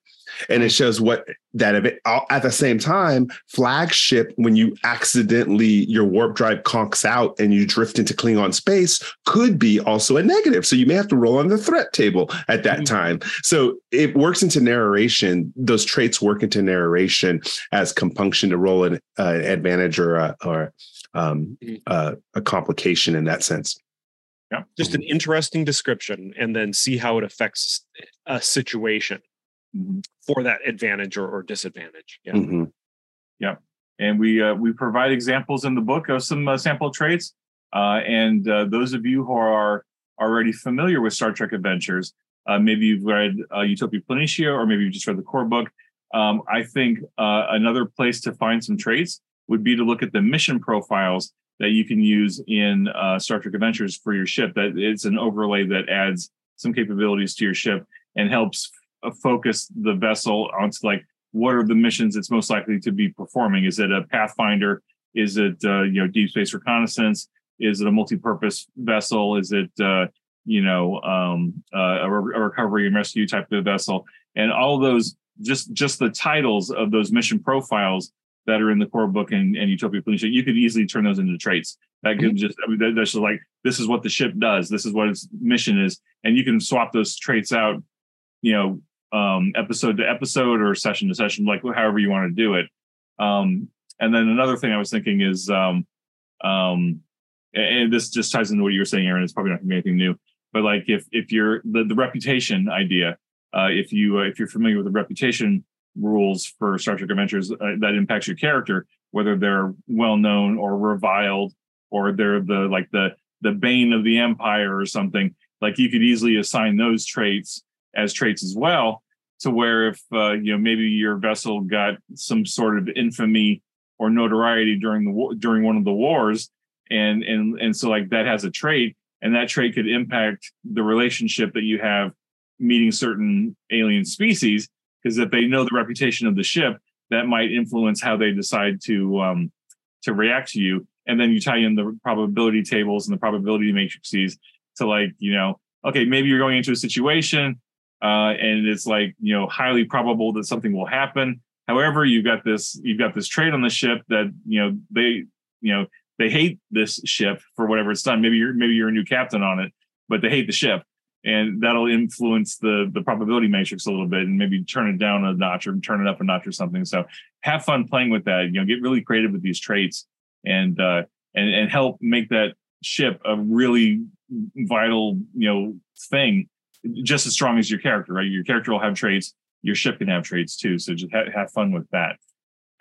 [SPEAKER 1] and it shows what that it, at the same time flagship when you accidentally your warp drive conks out and you drift into klingon space could be also a negative. So you may have to roll on the threat table at that
[SPEAKER 3] Mhm.
[SPEAKER 1] time. So it works into narration. Those traits work into narration as compunction to roll an uh, advantage or a, or um, uh, a complication in that sense.
[SPEAKER 2] Yeah.
[SPEAKER 3] Just an interesting description and then see how it affects a situation
[SPEAKER 2] Mhm.
[SPEAKER 3] for that advantage or, or disadvantage. Yeah.
[SPEAKER 1] Mhm.
[SPEAKER 2] and we uh, we provide examples in the book of some uh, sample traits. Uh, and uh, those of you who are already familiar with Star Trek Adventures, uh, maybe you've read uh, Utopia Planitia, or maybe you've just read the core book. Um, I think uh, another place to find some traits would be to look at the mission profiles that you can use in uh, Star Trek Adventures for your ship. That it's an overlay that adds some capabilities to your ship and helps focus the vessel onto like what are the missions it's most likely to be performing? Is it a pathfinder? Is it uh, you know deep space reconnaissance? Is it a multi-purpose vessel? Is it uh, you know um, uh, a, re- a recovery and rescue type of vessel? And all those just just the titles of those mission profiles that are in the core book and, and Utopia Planitia, you could easily turn those into traits. That could just I mean, that, that's just like this is what the ship does. This is what its mission is, and you can swap those traits out. You know, um, episode to episode or session to session, like however you want to do it. Um, and then another thing I was thinking is, um, um, and this just ties into what you were saying, Aaron. It's probably not going to be anything new, but like if if you're the, the reputation idea, uh, if you uh, if you're familiar with the reputation rules for Star Trek Adventures, uh, that impacts your character, whether they're well known or reviled, or they're the like the the bane of the empire or something. Like you could easily assign those traits as traits as well to where if uh, you know maybe your vessel got some sort of infamy or notoriety during the war, during one of the wars and and and so like that has a trait and that trait could impact the relationship that you have meeting certain alien species because if they know the reputation of the ship that might influence how they decide to um to react to you and then you tie in the probability tables and the probability matrices to like you know okay maybe you're going into a situation uh, and it's like you know highly probable that something will happen. However, you've got this you've got this trait on the ship that you know they you know they hate this ship for whatever it's done. Maybe you're maybe you're a new captain on it, but they hate the ship, and that'll influence the the probability matrix a little bit, and maybe turn it down a notch or turn it up a notch or something. So have fun playing with that. You know, get really creative with these traits, and uh, and and help make that ship a really vital you know thing just as strong as your character, right? Your character will have traits. Your ship can have traits too. So just ha- have fun with that.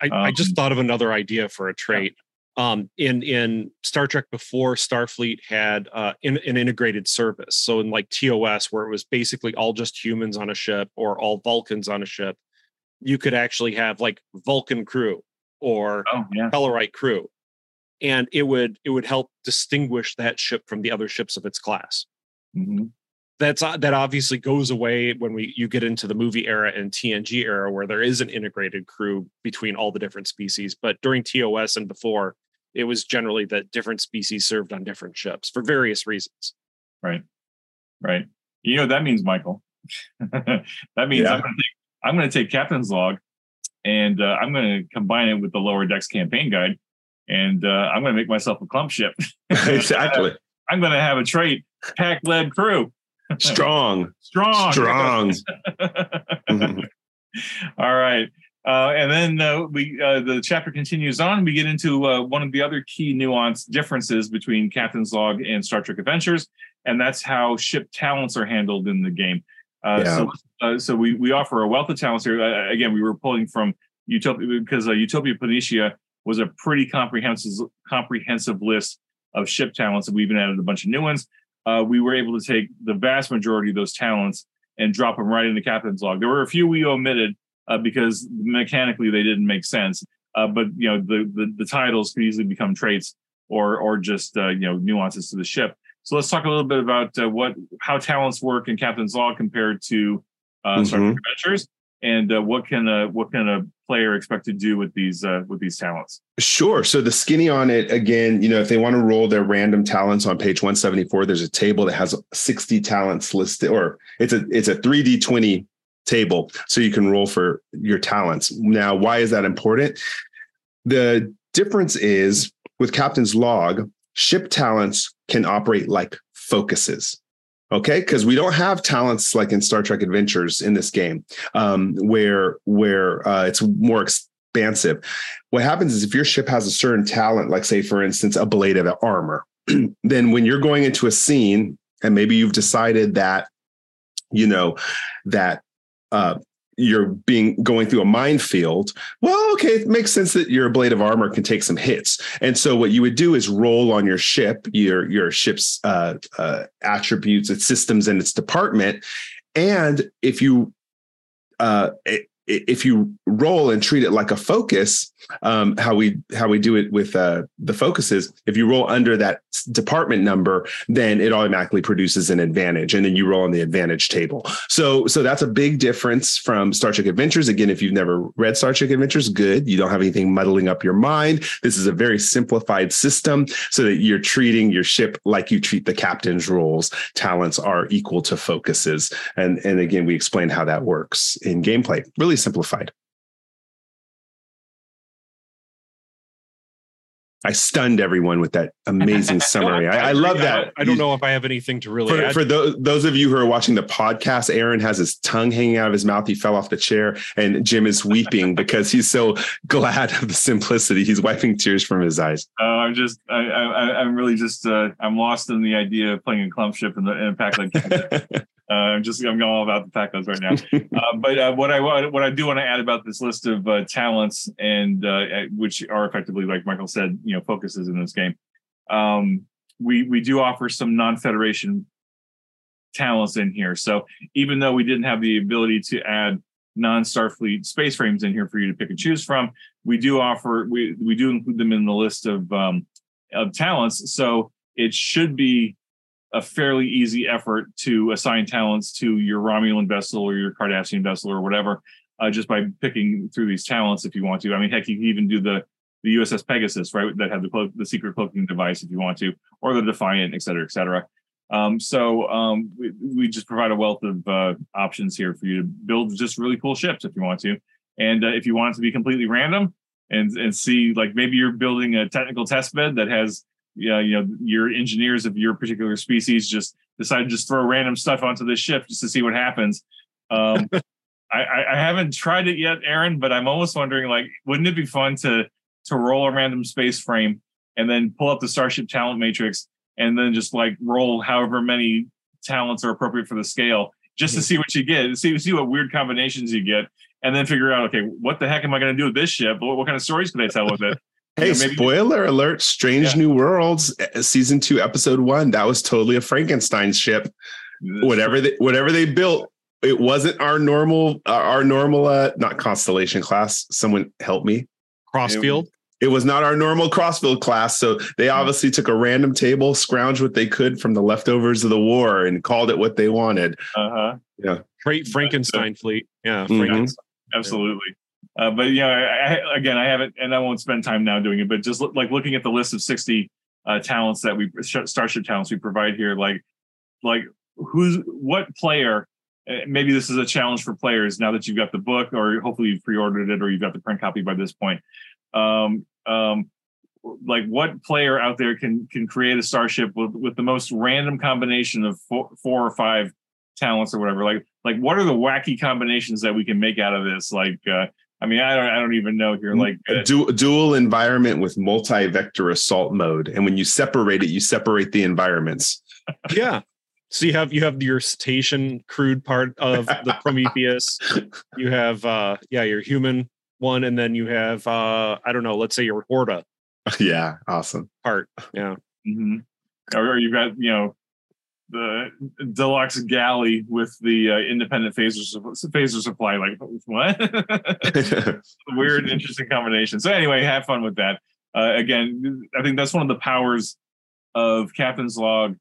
[SPEAKER 3] I, I just
[SPEAKER 2] Um,
[SPEAKER 3] thought of another idea for a trait. Um, in in Star Trek before Starfleet had uh, in, an integrated service. So in like TOS, where it was basically all just humans on a ship or all Vulcans on a ship, you could actually have like Vulcan crew or
[SPEAKER 2] Oh yeah,
[SPEAKER 3] Tellarite crew, and it would it would help distinguish that ship from the other ships of its class.
[SPEAKER 2] hmm
[SPEAKER 3] that's uh, that obviously goes away when we you get into the movie era and TNG era where there is an integrated crew between all the different species. But during TOS and before, it was generally that different species served on different ships for various reasons.
[SPEAKER 2] Right, right. You know what that means, Michael. that means
[SPEAKER 1] Yeah.
[SPEAKER 2] I'm going to take I'm going to take Captain's Log, and uh, I'm going to combine it with the Lower Decks campaign guide, and uh, I'm going to make myself a clump ship.
[SPEAKER 1] exactly.
[SPEAKER 2] I'm going to have a trait Pakled crew.
[SPEAKER 1] Strong.
[SPEAKER 2] Strong.
[SPEAKER 1] Strong.
[SPEAKER 2] All right. Uh, and then uh, we uh, the chapter continues on. We get into uh, one of the other key nuance differences between Captain's Log and Star Trek Adventures, and that's how ship talents are handled in the game. Uh,
[SPEAKER 1] Yeah.
[SPEAKER 2] So, uh, so we we offer a wealth of talents here. Uh, again, we were pulling from Utopia because uh, Utopia Planitia was a pretty comprehensive comprehensive list of ship talents, and we even added a bunch of new ones. Uh, we were able to take the vast majority of those talents and drop them right into Captain's Log. There were a few we omitted uh, because mechanically they didn't make sense. Uh, but you know the, the the titles could easily become traits or or just uh, you know nuances to the ship. So let's talk a little bit about uh, what how talents work in Captain's Log compared to uh, Star Trek Adventures, and uh, what can a what can a player expect to do with these uh, with these talents.
[SPEAKER 1] Sure. So the skinny on it again, you know, if they want to roll their random talents on page 174, there's a table that has 60 talents listed, or it's a it's a 3D20 table. So you can roll for your talents. Now, why is that important? The difference is with Captain's Log, ship talents can operate like focuses. Okay, because we don't have talents like in Star Trek Adventures in this game, um, where where uh, it's more expansive. What happens is if your ship has a certain talent, like say, for instance, ablative armor, then when you're going into a scene and maybe you've decided that, you know, that uh, you're being going through a minefield, well, okay, it makes sense that your ablative armor can take some hits. And so what you would do is roll on your ship, your your ship's uh, uh, attributes, its systems, and its department. And if you uh, if you roll and treat it like a focus, um, how we how we do it with uh, the focuses, if you roll under that department number, then it automatically produces an advantage, and then you roll on the advantage table. So so that's a big difference from Star Trek Adventures. Again, if you've never read Star Trek Adventures, good, you don't have anything muddling up your mind. This is a very simplified system, so that you're treating your ship like you treat the captain's roles. Talents are equal to focuses, and and again, we explain how that works in gameplay. Really simplified. I stunned everyone with that amazing summary. I, I love that.
[SPEAKER 3] I don't know if I have anything to really
[SPEAKER 1] For,
[SPEAKER 3] add.
[SPEAKER 1] for those, those of you who are watching the podcast, Aaron has his tongue hanging out of his mouth. He fell off the chair, and Jim is weeping because he's so glad of the simplicity. He's wiping tears from his eyes.
[SPEAKER 2] Uh, I'm just, I, I, I'm really just, uh, I'm lost in the idea of playing a clump ship in, the, in a pack like that. Uh, I'm just, I'm all about the pack right now. Uh, but uh, what I what I do want to add about this list of uh, talents and uh, which are effectively, like Michael said, you know, focuses in this game. Um, we we do offer some non-federation talents in here. So even though we didn't have the ability to add non-Starfleet space frames in here for you to pick and choose from, we do offer we we do include them in the list of um, of talents. So it should be a fairly easy effort to assign talents to your Romulan vessel or your Cardassian vessel or whatever, uh, just by picking through these talents if you want to. I mean, heck, you can even do the the USS Pegasus, right, that have the clo- the secret cloaking device if you want to, or the Defiant, et cetera, et cetera. Um, so um, we, we just provide a wealth of uh, options here for you to build just really cool ships if you want to, and uh, if you want it to be completely random and and see like maybe you're building a technical test bed that has yeah, you know, your engineers of your particular species just decide to just throw random stuff onto this ship just to see what happens. Um, I, I haven't tried it yet, Aaron, but I'm almost wondering, like, wouldn't it be fun to to roll a random space frame and then pull up the Starship Talent Matrix and then just like roll however many talents are appropriate for the scale, just to see what you get, see see what weird combinations you get, and then figure out, okay, what the heck am I going to do with this ship? What, what kind of stories can I tell with it?
[SPEAKER 1] Hey,
[SPEAKER 2] You know, maybe-
[SPEAKER 1] spoiler alert! Strange
[SPEAKER 2] Yeah.
[SPEAKER 1] New Worlds, uh, season two, episode one. That was totally a Frankenstein ship. Whatever they whatever they built, it wasn't our normal uh, our normal uh not constellation class. Someone help me.
[SPEAKER 3] Crossfield.
[SPEAKER 1] it was not our normal Crossfield class. So they obviously took a random table, scrounged what they could from the leftovers of the war, and called it what they wanted.
[SPEAKER 2] Uh huh.
[SPEAKER 1] Yeah.
[SPEAKER 3] Great Frankenstein fleet. Yeah.
[SPEAKER 1] Mhm.
[SPEAKER 3] Frankenstein.
[SPEAKER 2] Absolutely. Uh, but yeah, I, I, again, I haven't, and I won't spend time now doing it. But just like looking at the list of sixty uh, talents that we starship talents we provide here, like like who's what player. uh, Maybe this is a challenge for players now that you've got the book, or hopefully you've pre-ordered it, or you've got the print copy by this point. Um, um, like what player out there can can create a starship with with the most random combination of four, four or five talents or whatever? Like like what are the wacky combinations that we can make out of this? Like uh, I mean, I don't I don't even know here. Like uh,
[SPEAKER 1] a du- dual environment with multi-vector assault mode, and when you separate it, you separate the environments.
[SPEAKER 3] yeah. So you have you have your station crude part of the Prometheus. You have uh yeah, your human one, and then you have uh I don't know, let's say your Horta
[SPEAKER 1] yeah, awesome.
[SPEAKER 3] part. Yeah.
[SPEAKER 2] mhm. or, or you've got you know the deluxe galley with the uh, independent phaser phaser supply. Like what? Weird, interesting combination. So anyway, have fun with that. Uh, again, I think that's one of the powers of Captain's Log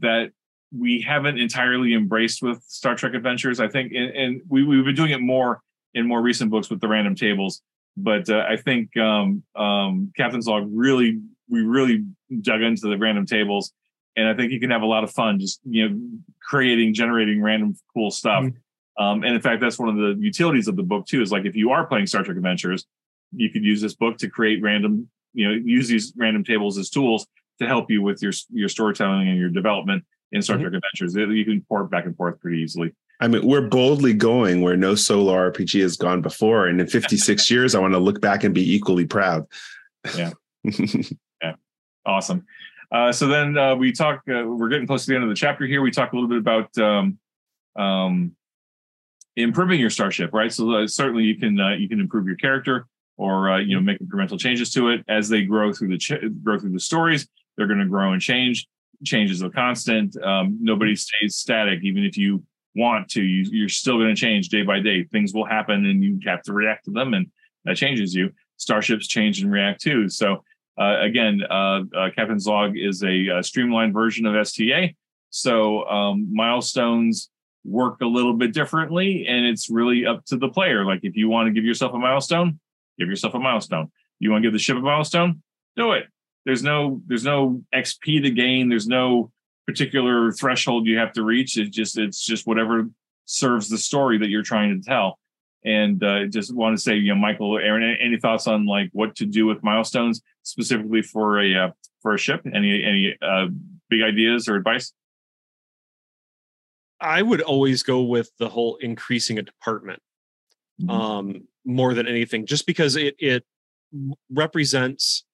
[SPEAKER 2] that we haven't entirely embraced with Star Trek Adventures. I think, and, and we, we've been doing it more in more recent books with the random tables. But uh, I think um, um, Captain's Log really, we really dug into the random tables, and I think you can have a lot of fun just you know creating, generating random cool stuff. Um, and in fact, that's one of the utilities of the book too. Is like if you are playing Star Trek Adventures, you could use this book to create random, you know, use these random tables as tools to help you with your your storytelling and your development in Star
[SPEAKER 3] Mhm.
[SPEAKER 2] Trek Adventures. You can port back and forth pretty easily.
[SPEAKER 1] I mean, we're boldly going where no solo RPG has gone before, and in 56 years, I want to look back and be equally proud.
[SPEAKER 2] Yeah. yeah. Awesome. Uh, so then uh, we talk. Uh, we're getting close to the end of the chapter here. We talk a little bit about um, um, improving your starship, right? So uh, certainly you can uh, you can improve your character, or uh, you know make incremental changes to it as they grow through the ch- grow through the stories. They're going to grow and change. Changes are constant. Um, nobody stays static, even if you want to. You, you're still going to change day by day. Things will happen, and you have to react to them, and that changes you. Starships change and react too. So again, uh, uh, Captain's Log is a, uh streamlined version of STA. So um, milestones work a little bit differently, and it's really up to the player. Like if you want to give yourself a milestone, give yourself a milestone. You want to give the ship a milestone, do it. There's no there's no XP to gain. There's no particular threshold you have to reach. It's just it's just whatever serves the story that you're trying to tell. And uh, just want to say, you know, Michael, Aaron, any thoughts on like what to do with milestones specifically for a uh, for a ship? Any any uh, big ideas or advice?
[SPEAKER 3] I would always go with the whole increasing a department um, more than anything, just because it it represents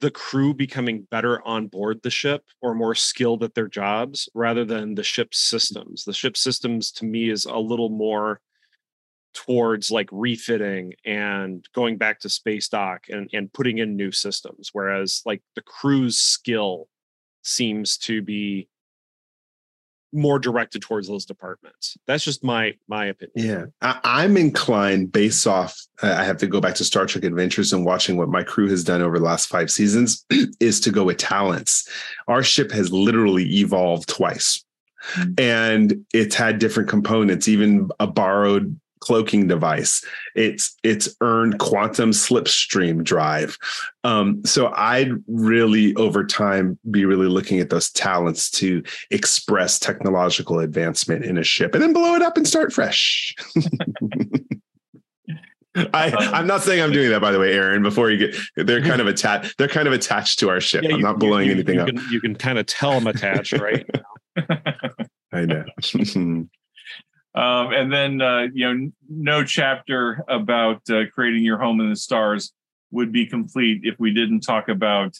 [SPEAKER 3] the crew becoming better on board the ship or more skilled at their jobs rather than the ship's systems. The ship systems to me is a little more towards like refitting and going back to space dock and, and putting in new systems whereas like the crew's skill seems to be more directed towards those departments that's just my my opinion
[SPEAKER 1] Yeah, I, I'm inclined based off. Uh, I have to go back to Star Trek Adventures and watching what my crew has done over the last five seasons is to go with talents. Our ship has literally evolved twice,
[SPEAKER 2] Mhm.
[SPEAKER 1] and it's had different components, even a borrowed cloaking device. It's it's earned quantum slipstream drive. Um, so I'd really over time be really looking at those talents to express technological advancement in a ship and then blow it up and start fresh. I, I'm not saying I'm doing that, by the way, Aaron. Before you get, they're kind of attached. They're kind of attached to our ship.
[SPEAKER 3] Yeah,
[SPEAKER 1] I'm not blowing
[SPEAKER 3] you-
[SPEAKER 1] anything
[SPEAKER 3] you
[SPEAKER 1] up.
[SPEAKER 3] Can, you can kind of tell them attached, right?
[SPEAKER 1] I know.
[SPEAKER 2] Um, and then uh, you know, no chapter about uh, creating your home in the stars would be complete if we didn't talk about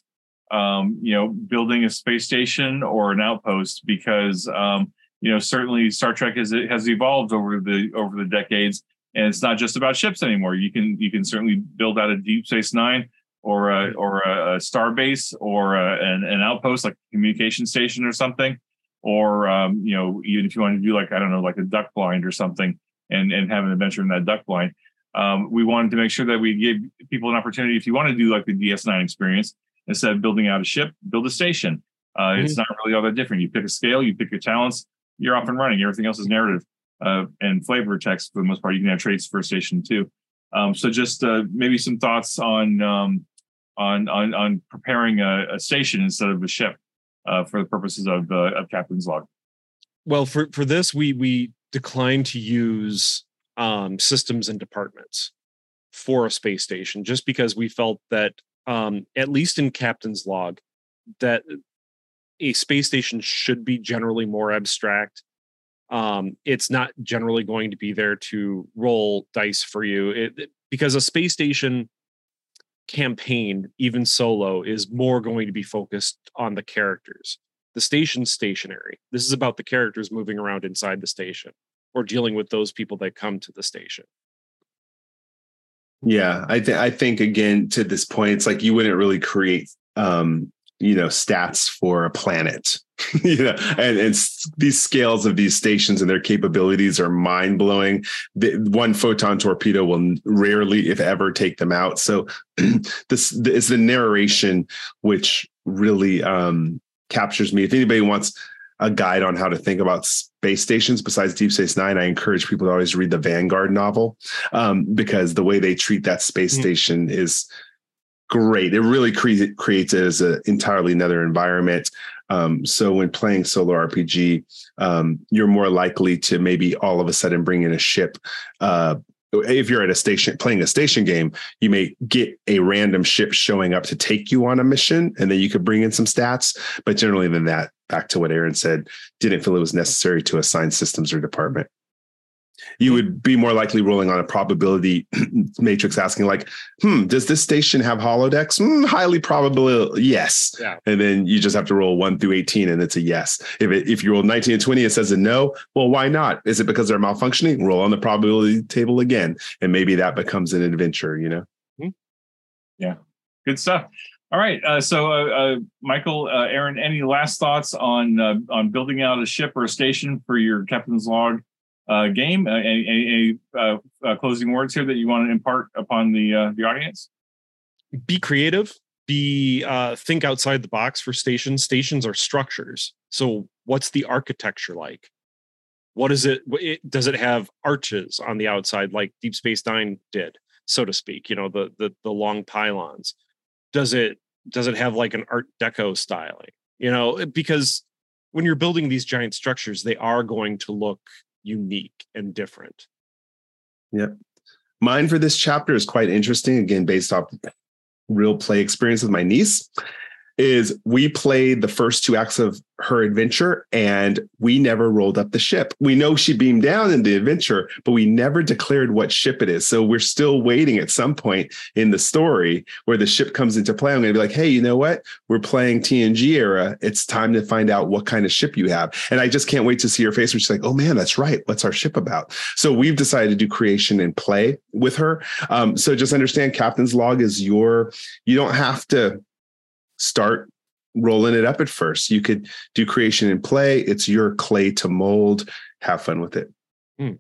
[SPEAKER 2] um, you know building a space station or an outpost because um, you know certainly Star Trek has has evolved over the over the decades and it's not just about ships anymore. You can you can certainly build out a Deep Space Nine or a or a, a star base or a, an, an outpost like a communication station or something or um, you know even if you want to do like i don't know like a duck blind or something and and have an adventure in that duck blind Um, we wanted to make sure that we give people an opportunity if you want to do like the DS9 experience instead of building out a ship, build a station. Uh, mm-hmm. It's not really all that different. You pick a scale, you pick your talents, you're off and running. Everything else is narrative uh, and flavor text for the most part. You can have traits for a station too. Um, so just uh, maybe some thoughts on um, on, on on preparing a, a, station instead of a ship uh, for the purposes of, uh, of Captain's Log.
[SPEAKER 3] Well, for for this, we we declined to use um, systems and departments for a space station just because we felt that um, at least in Captain's Log that a space station should be generally more abstract. Um, it's not generally going to be there to roll dice for you it, because a space station campaign, even solo, is more going to be focused on the characters. The station's stationary. This is about the characters moving around inside the station or dealing with those people that come to the station.
[SPEAKER 1] Yeah, I think I think again to this point, it's like you wouldn't really create um, you know stats for a planet. You know and, and these scales of these stations and their capabilities are mind-blowing. The, one photon torpedo will rarely if ever take them out. So this is the narration which really um, captures me. If anybody wants a guide on how to think about space stations besides Deep Space Nine, I encourage people to always read the Vanguard novel um, because the way they treat that space mm-hmm. station is great. It really cre- creates it as an entirely another environment. Um, so when playing solo RPG, um, you're more likely to maybe all of a sudden bring in a ship. Uh, if you're at a station playing a station game, you may get a random ship showing up to take you on a mission, and then you could bring in some stats. But generally, than that, back to what Aaron said, didn't feel it was necessary to assign systems or department you would be more likely rolling on a probability matrix asking like hmm does this station have holodecks? Mm, highly probable yes. Yeah. and then you just have to roll 1 through 18 and it's a yes. If it, if you roll 19 and 20 it says a no. Well why not? Is it because they're malfunctioning? Roll on the probability table again. And maybe that becomes an adventure you know? Mm-hmm.
[SPEAKER 2] yeah. Good stuff. All right. Uh, so, uh, uh, Michael, uh, Aaron, any last thoughts on uh, on building out a ship or a station for your captain's log uh, game. Any, any uh, uh, closing words here that you want to impart upon the uh, the audience?
[SPEAKER 3] Be creative. Be uh, think outside the box for stations. Stations are structures. So, what's the architecture like? What is it, it? Does it have arches on the outside like Deep Space Nine did, so to speak? You know, the the the long pylons. Does it does it have like an Art Deco styling? You know, because when you're building these giant structures, they are going to look unique and different.
[SPEAKER 1] Yep. Mine for this chapter is quite interesting, again, based off real play experience with my niece is we played the first two acts of her adventure and we never rolled up the ship. We know she beamed down in the adventure, but we never declared what ship it is. So we're still waiting at some point in the story where the ship comes into play. I'm going to be like, hey, you know what? We're playing TNG era. It's time to find out what kind of ship you have. And I just can't wait to see her face when she's like, oh man, that's right. What's our ship about? So we've decided to do creation and play with her. Um, so just understand Captain's Log is your, you don't have to start rolling it up at first. You could do creation and play. It's your clay to mold. Have fun with it.
[SPEAKER 2] Mm.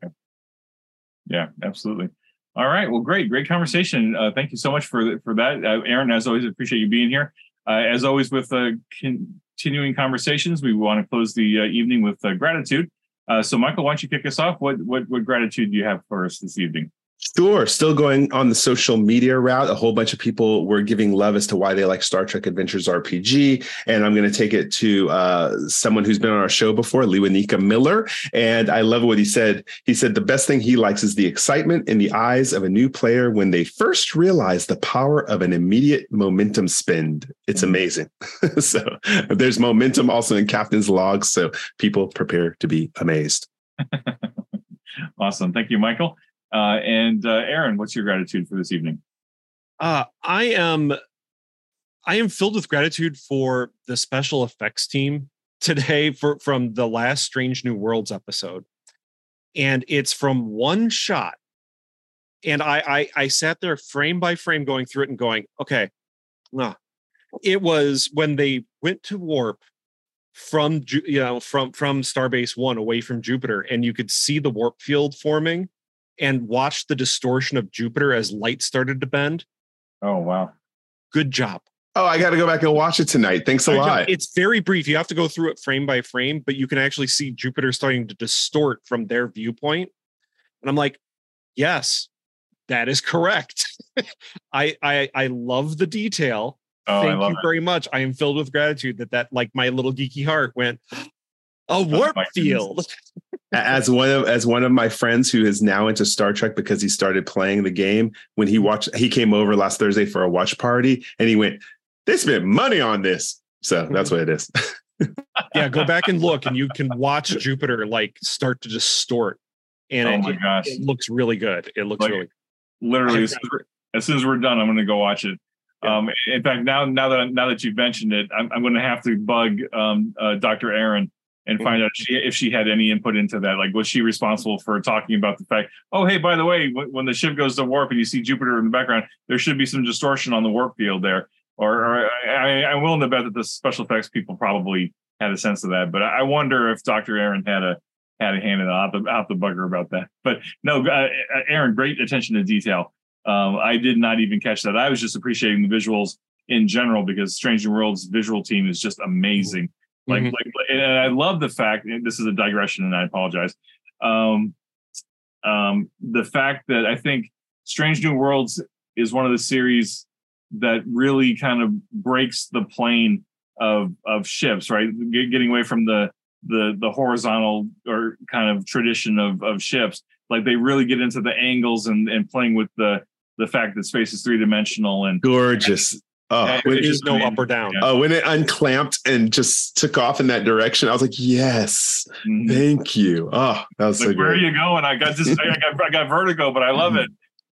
[SPEAKER 2] Yeah, absolutely. All right. Well, great, great conversation. Uh, thank you so much for for that, uh, Aaron. As always, appreciate you being here. Uh, as always, with uh, continuing conversations, we want to close the uh, evening with uh, gratitude. so, Michael, why don't you kick us off? What what what gratitude do you have for us this evening?
[SPEAKER 1] Sure. Still going on the social media route. A whole bunch of people were giving love as to why they like Star Trek Adventures RPG. And I'm going to take it to uh, someone who's been on our show before, Lewanika Miller. And I love what he said. He said the best thing he likes is the excitement in the eyes of a new player when they first realize the power of an immediate momentum spend. It's mm-hmm. amazing. so there's momentum also in Captain's Log. So people prepare to be amazed.
[SPEAKER 2] awesome. Thank you, Michael. Uh, and uh, Aaron, what's your gratitude for this evening?
[SPEAKER 3] Uh, I am, I am filled with gratitude for the special effects team today for from the last Strange New Worlds episode, and it's from one shot. And I, I, I sat there frame by frame going through it and going, okay, nah. It was when they went to warp from you know from from Starbase One away from Jupiter, and you could see the warp field forming and watched the distortion of Jupiter as light started to bend.
[SPEAKER 2] Oh wow.
[SPEAKER 3] Good job.
[SPEAKER 1] Oh, I got to go back and watch it tonight. Thanks a
[SPEAKER 3] I
[SPEAKER 1] lot.
[SPEAKER 3] don't- It's very brief. You have to go through it frame by frame, but you can actually see Jupiter starting to distort from their viewpoint. And I'm like, yes, that is correct. I I I love the detail.
[SPEAKER 2] Oh, I
[SPEAKER 3] Thank
[SPEAKER 2] love
[SPEAKER 3] you
[SPEAKER 2] it.
[SPEAKER 3] very much. I am filled with gratitude that that like my little geeky heart went a warp field.
[SPEAKER 1] as one of as one of my friends who is now into Star Trek because he started playing the game when he watched he came over last Thursday for a watch party and he went they spent money on this so that's what it is
[SPEAKER 3] yeah, go back and look, and you can watch Jupiter like start to distort, and
[SPEAKER 2] Oh
[SPEAKER 3] it,
[SPEAKER 2] my gosh.
[SPEAKER 3] it looks really good. It looks
[SPEAKER 2] Like-
[SPEAKER 3] really.
[SPEAKER 2] Literally, as soon as we're- as soon as we're done, I'm going to go watch it.
[SPEAKER 3] Yeah.
[SPEAKER 2] Um, in fact, now now that now that you've mentioned it, I'm, I'm going to have to bug um, uh, Dr. Erin and find out if she, if she had any input into that. Like, was she responsible for talking about the fact? Oh, hey, by the way, when, the ship goes to warp and you see Jupiter in the background, there should be some distortion on the warp field there. Or, or I, I'm willing to bet that the special effects people probably had a sense of that. But I wonder if Dr. Erin had a had a hand in it. I'll have to, I'll have to bug her about that. But no, uh, Aaron, great attention to detail. Um, I did not even catch that. I was just appreciating the visuals in general because Strange New Worlds visual team is just amazing. Like,
[SPEAKER 3] Mhm.
[SPEAKER 2] like, and I love the fact. This is a digression, and I apologize. Um, um, the fact that I think Strange New Worlds is one of the series that really kind of breaks the plane of of ships, right? Get- Getting away from the the the horizontal or kind of tradition of of ships. Like they really get into the angles and and playing with the the fact that space is three dimensional and
[SPEAKER 1] gorgeous oh
[SPEAKER 2] Yeah,
[SPEAKER 1] when,
[SPEAKER 3] There
[SPEAKER 2] it's
[SPEAKER 3] no up or down.
[SPEAKER 1] Oh when it unclamped and just took off in that direction I was like yes
[SPEAKER 2] Mhm.
[SPEAKER 1] thank you oh that was so
[SPEAKER 2] like, where are you going? I got just I got I got vertigo, but I love it.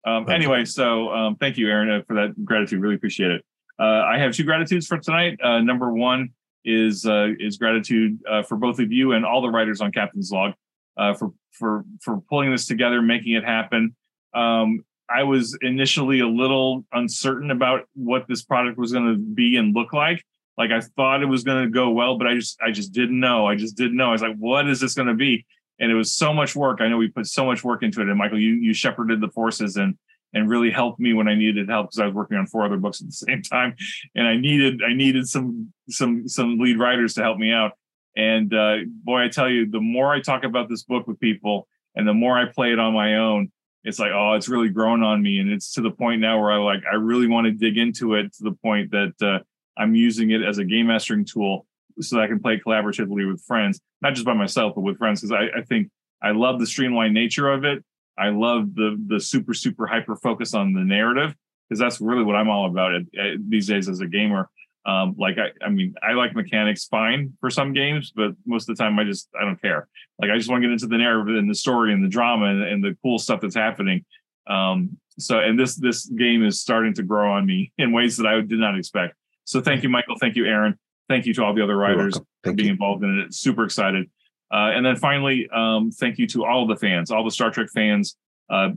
[SPEAKER 2] Um, anyway, so um, thank you, Aaron, uh, for that gratitude. Really appreciate it. Uh, I have two gratitudes for tonight. Uh, number one is uh, is gratitude uh, for both of you and all the writers on Captain's Log uh, for for for pulling this together, making it happen. Um, I was initially a little uncertain about what this product was going to be and look like. Like I thought it was going to go well, but I just I just didn't know. I just didn't know. I was like, what is this going to be? And it was so much work. I know we put so much work into it. And Michael, you you shepherded the forces and and really helped me when I needed help because I was working on four other books at the same time, and I needed I needed some some some lead writers to help me out. And uh, boy, I tell you, the more I talk about this book with people, and the more I play it on my own, it's like, oh, it's really grown on me, and it's to the point now where I like I really want to dig into it to the point that uh, I'm using it as a game mastering tool so that I can play collaboratively with friends, not just by myself, but with friends. Because I, I think I love the streamlined nature of it. I love the the super super hyper focus on the narrative because that's really what I'm all about these days as a gamer. Um, like I, I mean, I like mechanics fine for some games, but most of the time I just I don't care. Like I just want to get into the narrative and the story and the drama and, and the cool stuff that's happening. Um, so and this this game is starting to grow on me in ways that I did not expect. So thank you, Michael. Thank you, Aaron. Thank you to all the other writers for being
[SPEAKER 1] you
[SPEAKER 2] involved in it. Super excited. Uh, and then finally, um, thank you to all the fans, all the Star Trek fans, uh,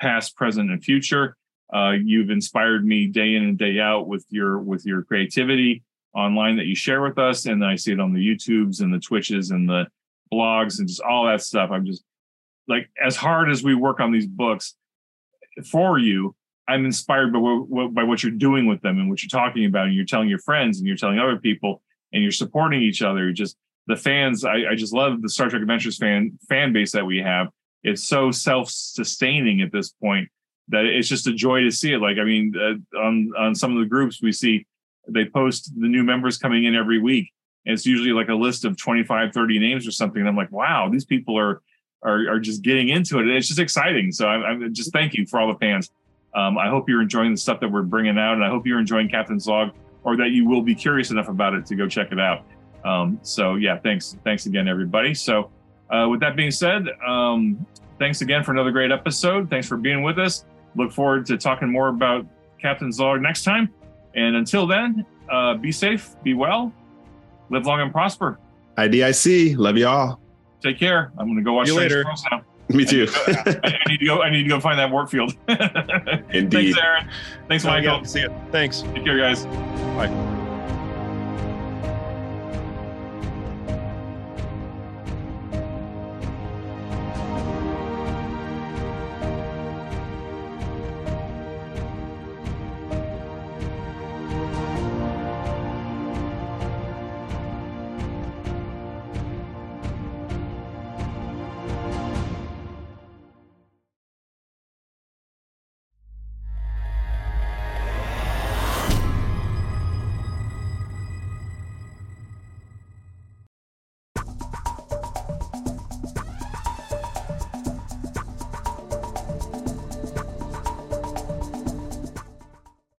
[SPEAKER 2] past, present, and future. Uh, you've inspired me day in and day out with your with your creativity online that you share with us, and I see it on the YouTubes and the Twitches and the blogs and just all that stuff. I'm just like as hard as we work on these books for you, I'm inspired by what, by what you're doing with them and what you're talking about, and you're telling your friends and you're telling other people, and you're supporting each other. Just the fans. I, I just love the Star Trek Adventures fan fan base that we have. It's so self sustaining at this point that it's just a joy to see it. Like I mean, uh, on on some of the groups we see, they post the new members coming in every week. And it's usually like a list of 25, 30 names or something. And I'm like, wow, these people are are, are just getting into it. And it's just exciting. So I, I just thank you for all the fans. Um, I hope you're enjoying the stuff that we're bringing out, and I hope you're enjoying Captain's Log, or that you will be curious enough about it to go check it out. Um, so yeah, thanks, thanks again, everybody. So uh, with that being said, um, thanks again for another great episode. Thanks for being with us. Look forward to talking more about Captain's Log next time. And until then, uh, be safe, be well, live long and prosper.
[SPEAKER 1] IDIC love you all
[SPEAKER 2] Take care. I'm going to go watch
[SPEAKER 3] you later.
[SPEAKER 2] Now.
[SPEAKER 1] me too
[SPEAKER 2] I need to go. I need to go find that warp field.
[SPEAKER 1] Indeed.
[SPEAKER 2] Thanks, Aaron. Thanks, Michael.
[SPEAKER 3] See you. Thanks.
[SPEAKER 2] Take care, guys.
[SPEAKER 3] Bye.